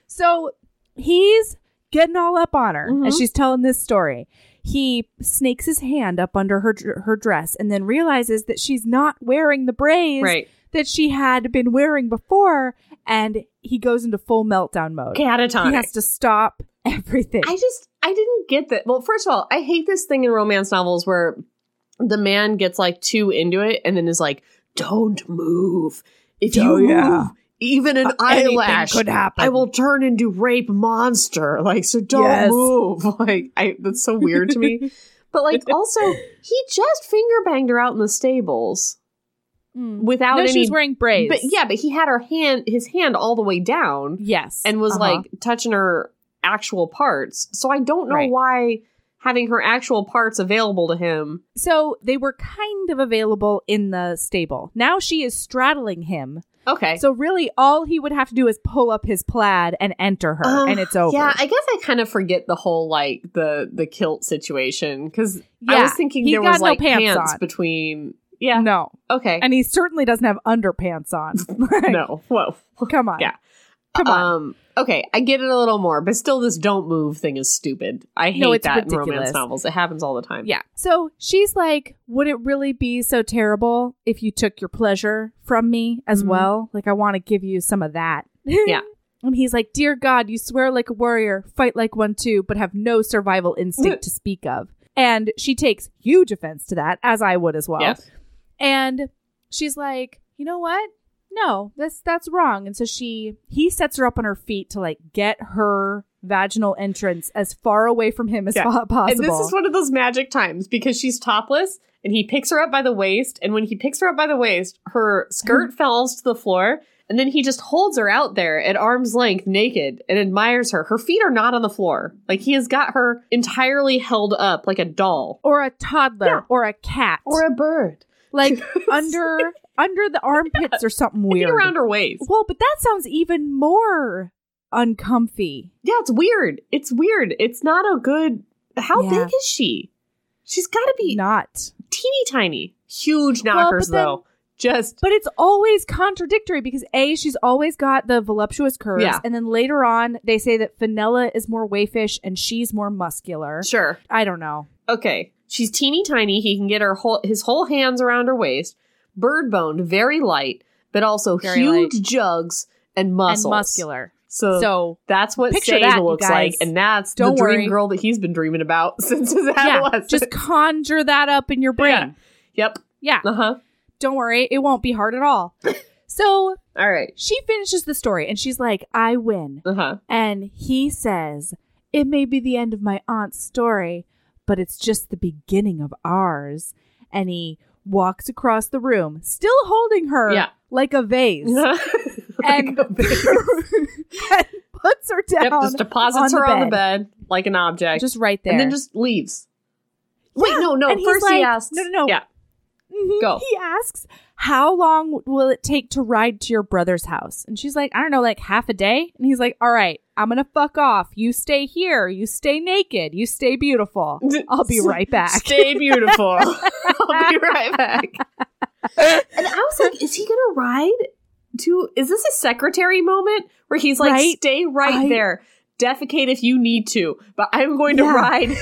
So he's getting all up on her Mhm. as she's telling this story. He snakes his hand up under her her dress and then realizes that she's not wearing the braids Right. that she had been wearing before and he goes into full meltdown mode. Catatonic. He has to stop everything. I just I didn't get that. Well, first of all, I hate this thing in romance novels where the man gets like too into it and then is like, "Don't move. If you Oh, yeah. move even an Anything eyelash, could happen. I will turn into rape monster. Like, so don't Yes. move. Like, I that's so weird to me. But like, also, he just finger banged her out in the stables Mm. without no, any. she was wearing braids. but yeah, but he had her hand, his hand all the way down yes, and was Uh-huh. like touching her actual parts. So I don't know Right. why having her actual parts available to him. So they were kind of available in the stable. Now she is straddling him. Okay. So really, all he would have to do is pull up his plaid and enter her, Uh, and it's over. Yeah, I guess I kind of forget the whole like the the kilt situation because yeah, I was thinking he there was no like pants pants on. between. Yeah. No, Okay. and he certainly doesn't have underpants on. Like, no. Whoa. come on. Yeah. Come on. Um. Okay, I get it a little more, but still, this "don't move" thing is stupid. I hate No, that in romance novels. It happens all the time. yeah. So she's like, "Would it really be so terrible if you took your pleasure from me as Mhm. well? Like, I want to give you some of that." Yeah. And he's like, Dear God, you swear like a warrior, fight like one too, but have no survival instinct to speak of. And she takes huge offense to that, as I would as well. Yes. And she's like, you know what? No, that's that's wrong. And so she he sets her up on her feet to like get her vaginal entrance as far away from him as Yeah. possible. And this is one of those magic times because she's topless and he picks her up by the waist. And when he picks her up by the waist, her skirt falls to the floor. And then he just holds her out there at arm's length naked and admires her. Her feet are not on the floor. Like he has got her entirely held up like a doll or a toddler Yeah. or a cat. Or a bird. like under under the armpits or something Maybe weird. around her waist. Well, but that sounds even more uncomfy. Yeah, it's weird. It's weird. It's not a good. How Yeah. big is she? She's got to be Not. teeny tiny. Huge Well, knockers, then- though. Just But it's always contradictory because A, she's always got the voluptuous curves. Yeah. And then later on, they say that Fenella is more waifish and she's more muscular. sure. I don't know. Okay, she's teeny tiny. He can get her whole his whole hands around her waist. Bird boned, very light, but also Very huge jugs and muscles. And muscular. So, So, that's what Sage that, looks like, and that's Don't the dream worry. girl that he's been dreaming about since his adolescence. yeah, just conjure that up in your brain. Yep. Yeah. Uh huh. Don't worry. It won't be hard at all. so All right. she finishes the story and she's like, I win. Uh huh. And he says, It may be the end of my aunt's story, but it's just the beginning of ours. And he walks across the room, still holding her Yeah. like a vase, and, and puts her down Yep, just deposits on her the on the bed. like an object, just right there. and then just leaves. Wait, no, no. And he's First he asks. no, no, no. Yeah, Mhm. Go. He asks, How long will it take to ride to your brother's house? And she's like, I don't know, like half a day. And he's like, All right, I'm going to fuck off. You stay here. You stay naked. You stay beautiful. I'll be right back. Stay beautiful. I'll be right back. And I was like, is he gonna ride to is this a secretary moment where he's like, Right? stay right I- there. Defecate if you need to, but I'm going to Yeah. ride.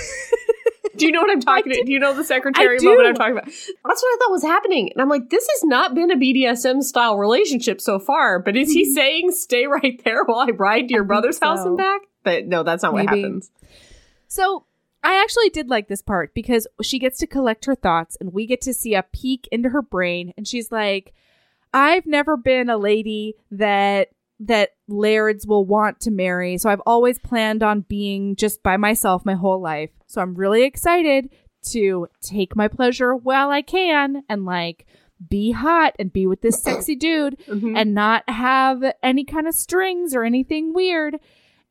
do you know what I'm talking about? Do you know the secretary moment. I'm talking about? That's what I thought was happening. And I'm like, this has not been a BDSM style relationship so far, but is he saying stay right there while I ride to your I brother's house and back? But no, that's not what Maybe. happens. So I actually did like this part because she gets to collect her thoughts and we get to see a peek into her brain and she's like, I've never been a lady that that lairds will want to marry. So I've always planned on being just by myself my whole life. So I'm really excited to take my pleasure while I can and like be hot and be with this sexy dude Mhm. and not have any kind of strings or anything weird.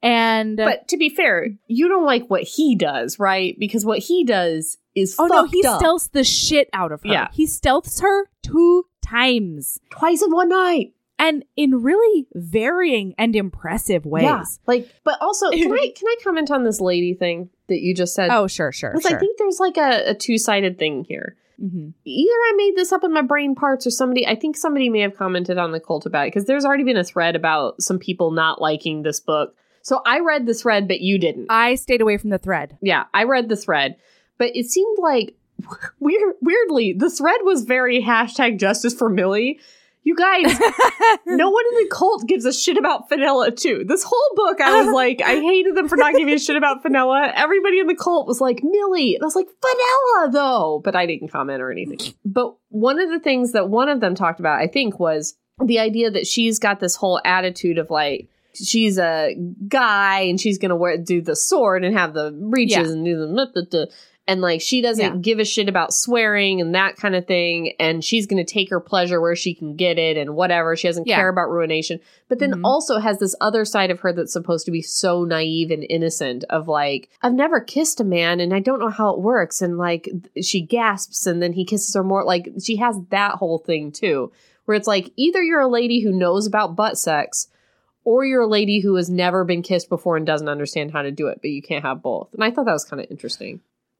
And But to be fair, you don't like what he does, right? Because what he does is Oh no, he up. stealths the shit out of her. Yeah. He stealths her two times. twice in one night. And in really varying and impressive ways. Yeah, like, but also, can I can I comment on this lady thing that you just said? Oh, sure, sure, Because sure. I think there's like a, a two sided thing here. Mhm. Either I made this up in my brain parts, or somebody. I think somebody may have commented on the cult about it because there's already been a thread about some people not liking this book. So I read the thread, but you didn't. I stayed away from the thread. Yeah, I read the thread, but it seemed like weird. Weirdly, the thread was very hashtag justice for Millie. You guys, no one in the cult gives a shit about Fenella too. This whole book, I was like, I hated them for not giving a shit about Fenella. Everybody in the cult was like Millie, and I was like Fenella though, but I didn't comment or anything. But one of the things that one of them talked about, I think, was the idea that she's got this whole attitude of like she's a guy and she's gonna wear do the sword and have the reaches Yeah. and do the. And like she doesn't Yeah. give a shit about swearing and that kind of thing and she's gonna take her pleasure where she can get it and whatever she doesn't Yeah. care about ruination but then Mhm. also has this other side of her that's supposed to be so naive and innocent of like i've never kissed a man and i don't know how it works and like she gasps and then he kisses her more like she has that whole thing too where it's like either you're a lady who knows about butt sex or you're a lady who has never been kissed before and doesn't understand how to do it, but you can't have both. And I thought that was kind of interesting.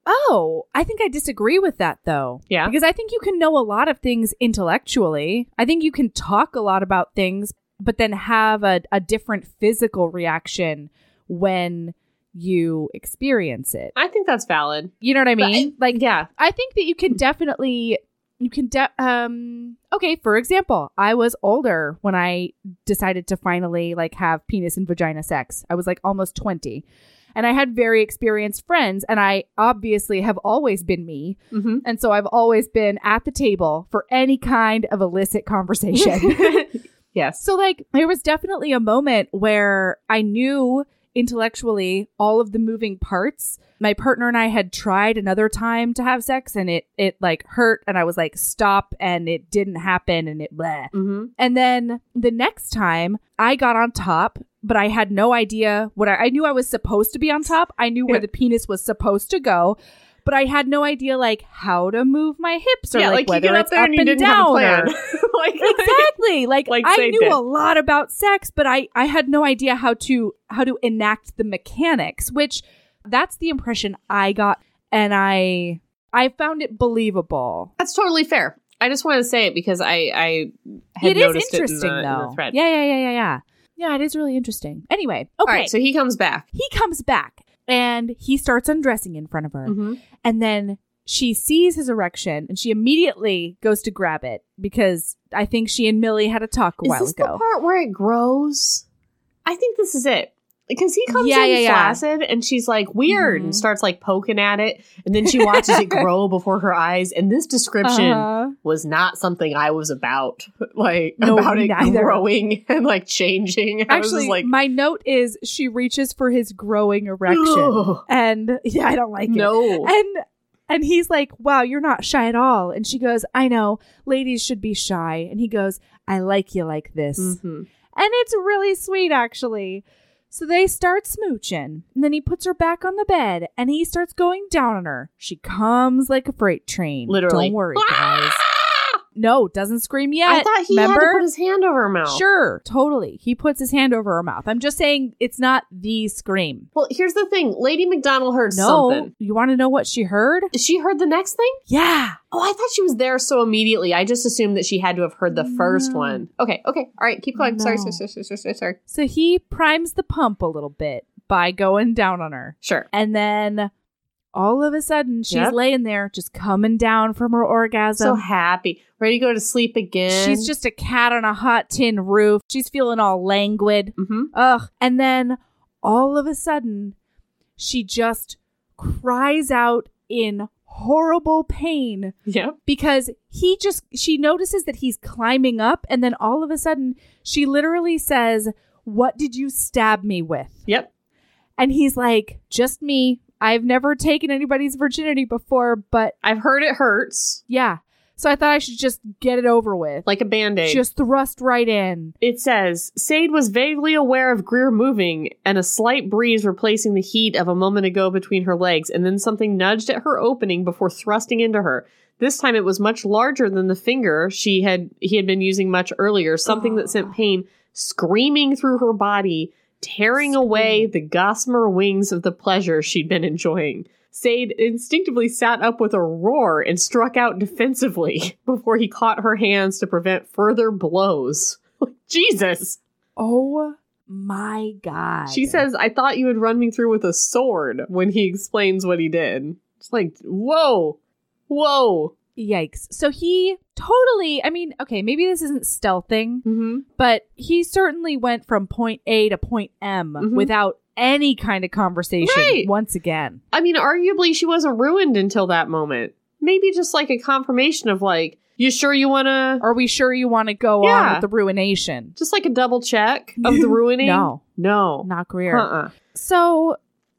Oh, I think I disagree with that though. Yeah. Because I think you can know a lot of things intellectually. I think you can talk a lot about things, but then have a, a different physical reaction when you experience it. I think that's valid. You know what I But mean? like Yeah. I think that you can definitely you can de- um okay, for example, I was older when I decided to finally like have penis and vagina sex. I was like almost 20. And I had very experienced friends and I obviously have always been me. Mm-hmm. And so I've always been at the table for any kind of illicit conversation. yes. So, like, there was definitely a moment where I knew intellectually all of the moving parts. My partner and I had tried another time to have sex and it, it like hurt and I was like, stop and it didn't happen and it bleh. Mm-hmm. And then the next time I got on top, but I had no idea what I, I knew I was supposed to be on top. I knew where Yeah. the penis was supposed to go. But I had no idea like how to move my hips or yeah, like, like, you whether get it's up and you and didn't have a down or like, exactly like, Like i knew did. a lot about sex but i i had no idea how to how to enact the mechanics which that's the impression i got and i i found it believable that's totally fair. I just wanted to say it because I I had it is noticed interesting it in the, in though the thread. yeah yeah yeah yeah yeah yeah it is really interesting anyway okay All right, so he comes back. he comes back and he starts undressing in front of her Mm-hmm. and then she sees his erection and she immediately goes to grab it because I think she and Millie had a talk a Is while this ago. the part where it grows? I think this is it. Because he comes Yeah, in yeah, yeah. and she's like weird Mhm. and starts like poking at it. And then she watches it grow before her eyes. And this description Uh-huh. was not something I was about. Like No, about it neither. growing and like changing. I was Actually, just like my note is she reaches for his growing erection, "Ugh, and yeah, I don't like it. no. And and he's like, "Wow, you're not shy at all." And she goes, "I know, ladies should be shy." And he goes, "I like you like this," Mhm. and it's really sweet, actually. So they start smooching, and then he puts her back on the bed, and he starts going down on her. She comes like a freight train. Literally. Don't worry, guys. No, doesn't scream yet. I thought he Remember? had to put his hand over her mouth. Sure, totally. He puts his hand over her mouth. I'm just saying it's not the scream. Well, here's the thing. Lady McDonald heard No. something. You want to know what she heard? She heard the next thing? Yeah. Oh, I thought she was there so immediately. I just assumed that she had to have heard the first No. one. Okay, okay. All right, keep going. Sorry, No. sorry, sorry, sorry, sorry, sorry. So he primes the pump a little bit by going down on her. Sure. And then all of a sudden she's Yep. laying there just coming down from her orgasm. So happy. Ready to go to sleep again. She's just a cat on a hot tin roof. She's feeling all languid. hmm Ugh. And then all of a sudden, she just cries out in horrible pain Yep. because he just, she notices that he's climbing up. And then all of a sudden, she literally says, What did you stab me with? Yep. And he's like, Just me. I've never taken anybody's virginity before, but I've heard it hurts yeah. So I thought I should just get it over with. like a band aid. just thrust right in. It says Sade was vaguely aware of Greer moving and a slight breeze replacing the heat of a moment ago between her legs, and then something nudged at her opening before thrusting into her. This time it was much larger than the finger she had he had been using much earlier, something that sent pain screaming through her body, tearing away the gossamer wings of the pleasure she'd been enjoying. Sade instinctively sat up with a roar and struck out defensively before he caught her hands to prevent further blows. Jesus. Oh my god. She says, I thought you would run me through with a sword when he explains what he did. It's like, whoa, whoa. Yikes. So he totally, I mean, okay, maybe this isn't stealthing, Mm-hmm. but he certainly went from point A to point M Mhm. without any kind of conversation Right. once again. I mean, arguably, she wasn't ruined until that moment. Maybe just like a confirmation of like, you sure you want to, Are we sure you want to go on with the ruination? just like a double check of the ruining? No, No. not Greer. Uh-uh. So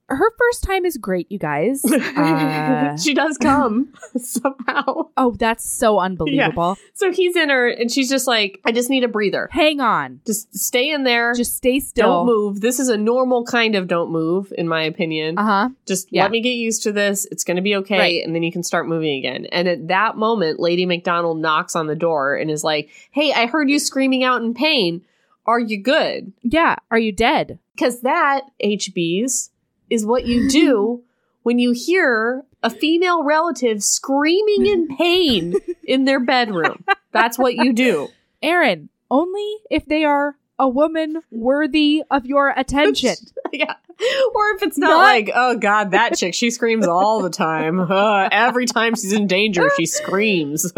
her first time is great, you guys. Uh, she does come somehow. oh, that's so unbelievable. So he's in her, and she's just like, I just need a breather. Hang on. Just stay in there. Just stay still. don't move. This is a normal kind of don't move, in my opinion. Uh huh. Just yeah. let me get used to this. It's going to be okay. Right. And then you can start moving again. And at that moment, Lady McDonald knocks on the door and is like, Hey, I heard you screaming out in pain. Are you good? Yeah. Are you dead? Because that, HBs, is what you do when you hear a female relative screaming in pain in their bedroom. That's what you do. Erin, only if they are a woman worthy of your attention. yeah. Or if it's not, Not- like, oh God, that chick, she screams all the time. Uh, every time she's in danger, she screams.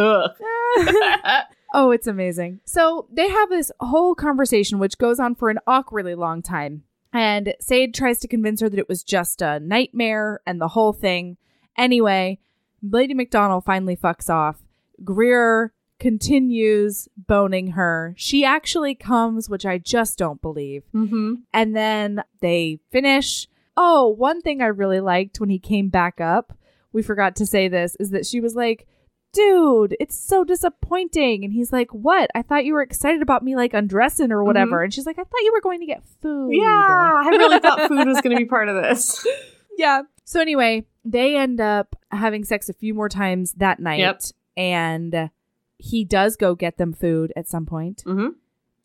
Oh, it's amazing. So they have this whole conversation, which goes on for an awkwardly long time. And Sade tries to convince her that it was just a nightmare and the whole thing. Anyway, Lady McDonald finally fucks off. Greer continues boning her. She actually comes, which I just don't believe. mm-hmm. And then they finish. Oh, one thing I really liked when he came back up, we forgot to say this, is that she was like, Dude, it's so disappointing. And he's like, What? I thought you were excited about me like undressing or whatever. And she's like, I thought you were going to get food. Yeah, I really thought food was going to be part of this. Yeah. So anyway, they end up having sex a few more times that night. Yep. And he does go get them food at some point. Mm-hmm.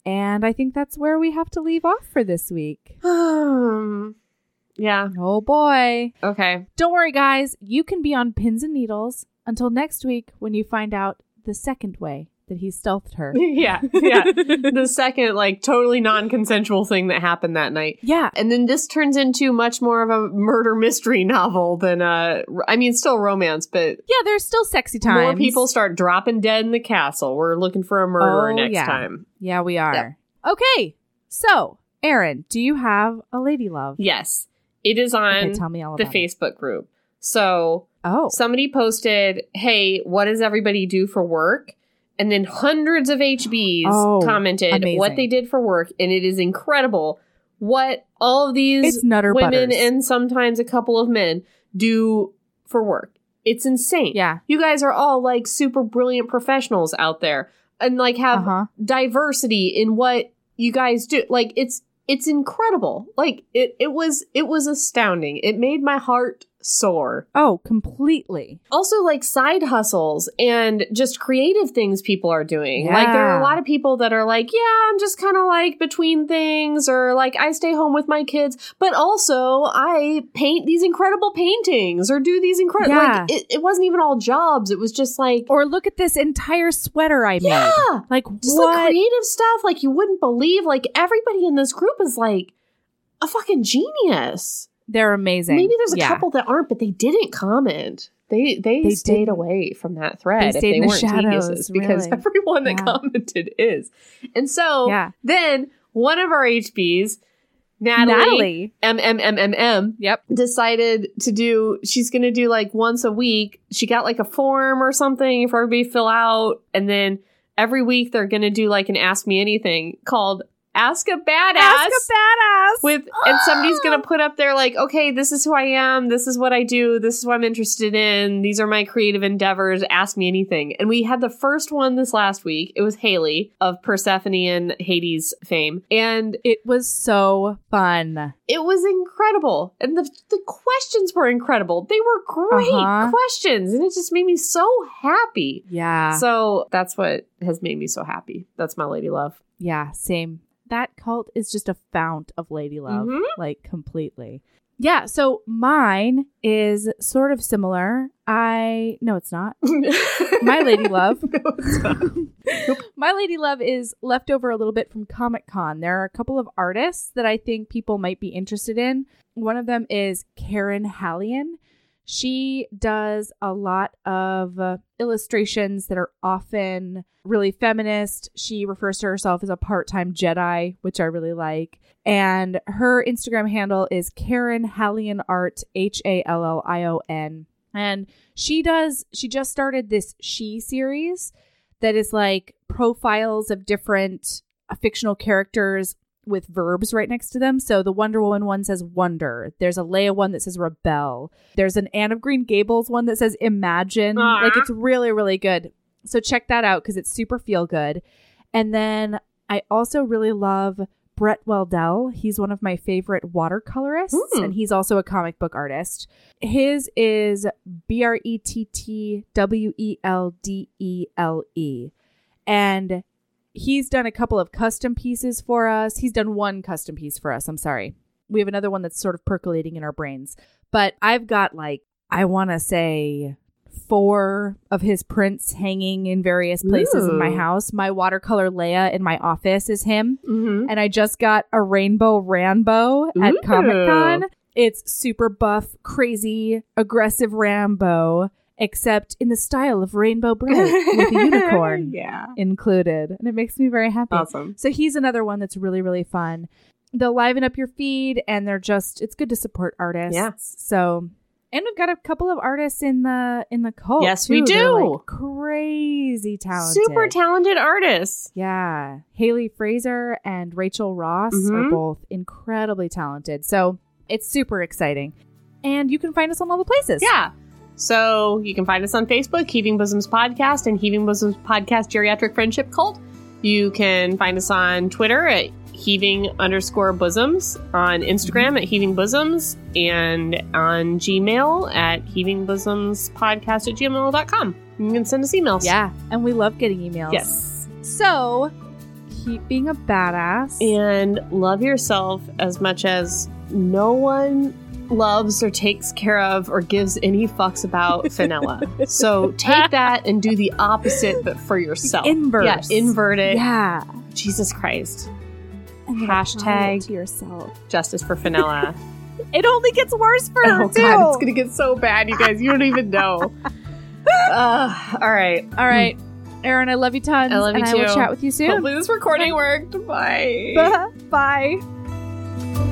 And I think that's where we have to leave off for this week. Um, yeah. Oh boy. Okay. Don't worry, guys. You can be on pins and needles until next week when you find out the second way that he stealthed her. yeah. Yeah. the second, like, totally non consensual thing that happened that night. yeah. And then this turns into much more of a murder mystery novel than uh I mean still romance, but Yeah, there's still sexy times. more people start dropping dead in the castle. We're looking for a murderer Oh, next yeah. time. Yeah, we are. Okay. So, Erin, do you have a lady love? Yes. It is on Okay, tell me all the about it. Facebook group. So Oh. somebody posted, Hey, what does everybody do for work? And then hundreds of HBs Oh, commented amazing. what they did for work, and it is incredible what all of these women Butters. and sometimes a couple of men do for work. It's insane. Yeah. You guys are all like super brilliant professionals out there and like have Uh-huh. diversity in what you guys do. Like it's it's incredible. Like it it was it was astounding. It made my heart soar. Oh, completely. Also, like side hustles and just creative things people are doing. Like, there are a lot of people that are like, yeah, I'm just kind of like between things, or like I stay home with my kids, but also I paint these incredible paintings or do these incredible. Yeah. Like, it, it wasn't even all jobs. It was just like, Or look at this entire sweater I yeah, made. Like just what? like creative stuff. Like, you wouldn't believe. Like, everybody in this group is like a fucking genius. They're amazing. Maybe there's a Yeah. couple that aren't, but they didn't comment. They they, They stayed didn't. away from that thread They if they in the weren't shadows, geniuses because really. everyone that Yeah. commented is. And so Yeah. then one of our HBs, Natalie, Natalie. M M M M M, Yep. decided to do. She's going to do like once a week. She got like a form or something for everybody to fill out, and then every week they're going to do like an Ask Me Anything called Ask a Badass. Ask a badass. with and somebody's Ah! gonna put up there like okay this is who i am. This is what i do. This is what i'm interested in. These are my creative endeavors. Ask me anything. And we had the first one this last week. It was haley of persephone and hades fame. And it was so fun. it was incredible. And the, the questions were incredible. They were great Uh-huh. questions. And it just made me so happy. Yeah. so that's what has made me so happy. That's my lady love. Yeah, same. That cult is just a fount of lady love, Mhm. like completely. Yeah, so mine is sort of similar. I no, it's not. My lady love. No. My Lady Love is left over a little bit from Comic Con. There are a couple of artists that I think people might be interested in. One of them is Karen Hallion. She does a lot of uh, illustrations that are often really feminist. She refers to herself as a part time Jedi, which I really like. And her Instagram handle is Karen Hallion Art, H A L L I O N. And she does, she just started this She series that is like profiles of different uh, fictional characters with verbs right next to them. So the Wonder Woman one says wonder. There's a Leia one that says rebel. There's an Anne of Green Gables one that says imagine. Aw. Like it's really, really good. So check that out because it's super feel good. And then I also really love Brett Weldele. He's one of my favorite watercolorists, Hmm. and he's also a comic book artist. His is B R E T T W E L D E L E. And he's done a couple of custom pieces for us. He's done one custom piece for us. I'm sorry. We have another one that's sort of percolating in our brains. But I've got like, I want to say four of his prints hanging in various places in my house. My watercolor Leia in my office is him. Mhm. And I just got a rainbow Rambo at Comic Con. It's super buff, crazy, aggressive Rambo, except in the style of Rainbow Brite with a unicorn yeah. included. And it makes me very happy. Awesome. So he's another one that's really, really fun. They'll liven up your feed and they're just it's good to support artists. Yeah. So and we've got a couple of artists in the in the cult. Yes, we too. They're, do. like, crazy talented. Super talented artists. Yeah. Haley Fraser and Rachel Ross are Mhm. both incredibly talented. So it's super exciting. And you can find us on all the places. Yeah. So you can find us on Facebook, Heaving Bosoms Podcast and Heaving Bosoms Podcast Geriatric Friendship Cult. You can find us on Twitter at heaving underscore bosoms, on Instagram at heaving bosoms, and on Gmail at heaving bosoms podcast at gmail.com. You can send us emails. Yeah. And we love getting emails. Yes. So keep being a badass. And love yourself as much as no one loves or takes care of or gives any fucks about Fenella. so take that and do the opposite, but for yourself. inverse. Yeah, invert it. Yeah. Jesus Christ. Hashtag- to yourself. Justice for Fenella. It only gets worse for her oh, too. God. It's going to get so bad, you guys. You don't even know. uh, all right. All right. Erin, I love you tons. I love you and I will chat with you soon. Hopefully, this recording worked. Bye. Bye.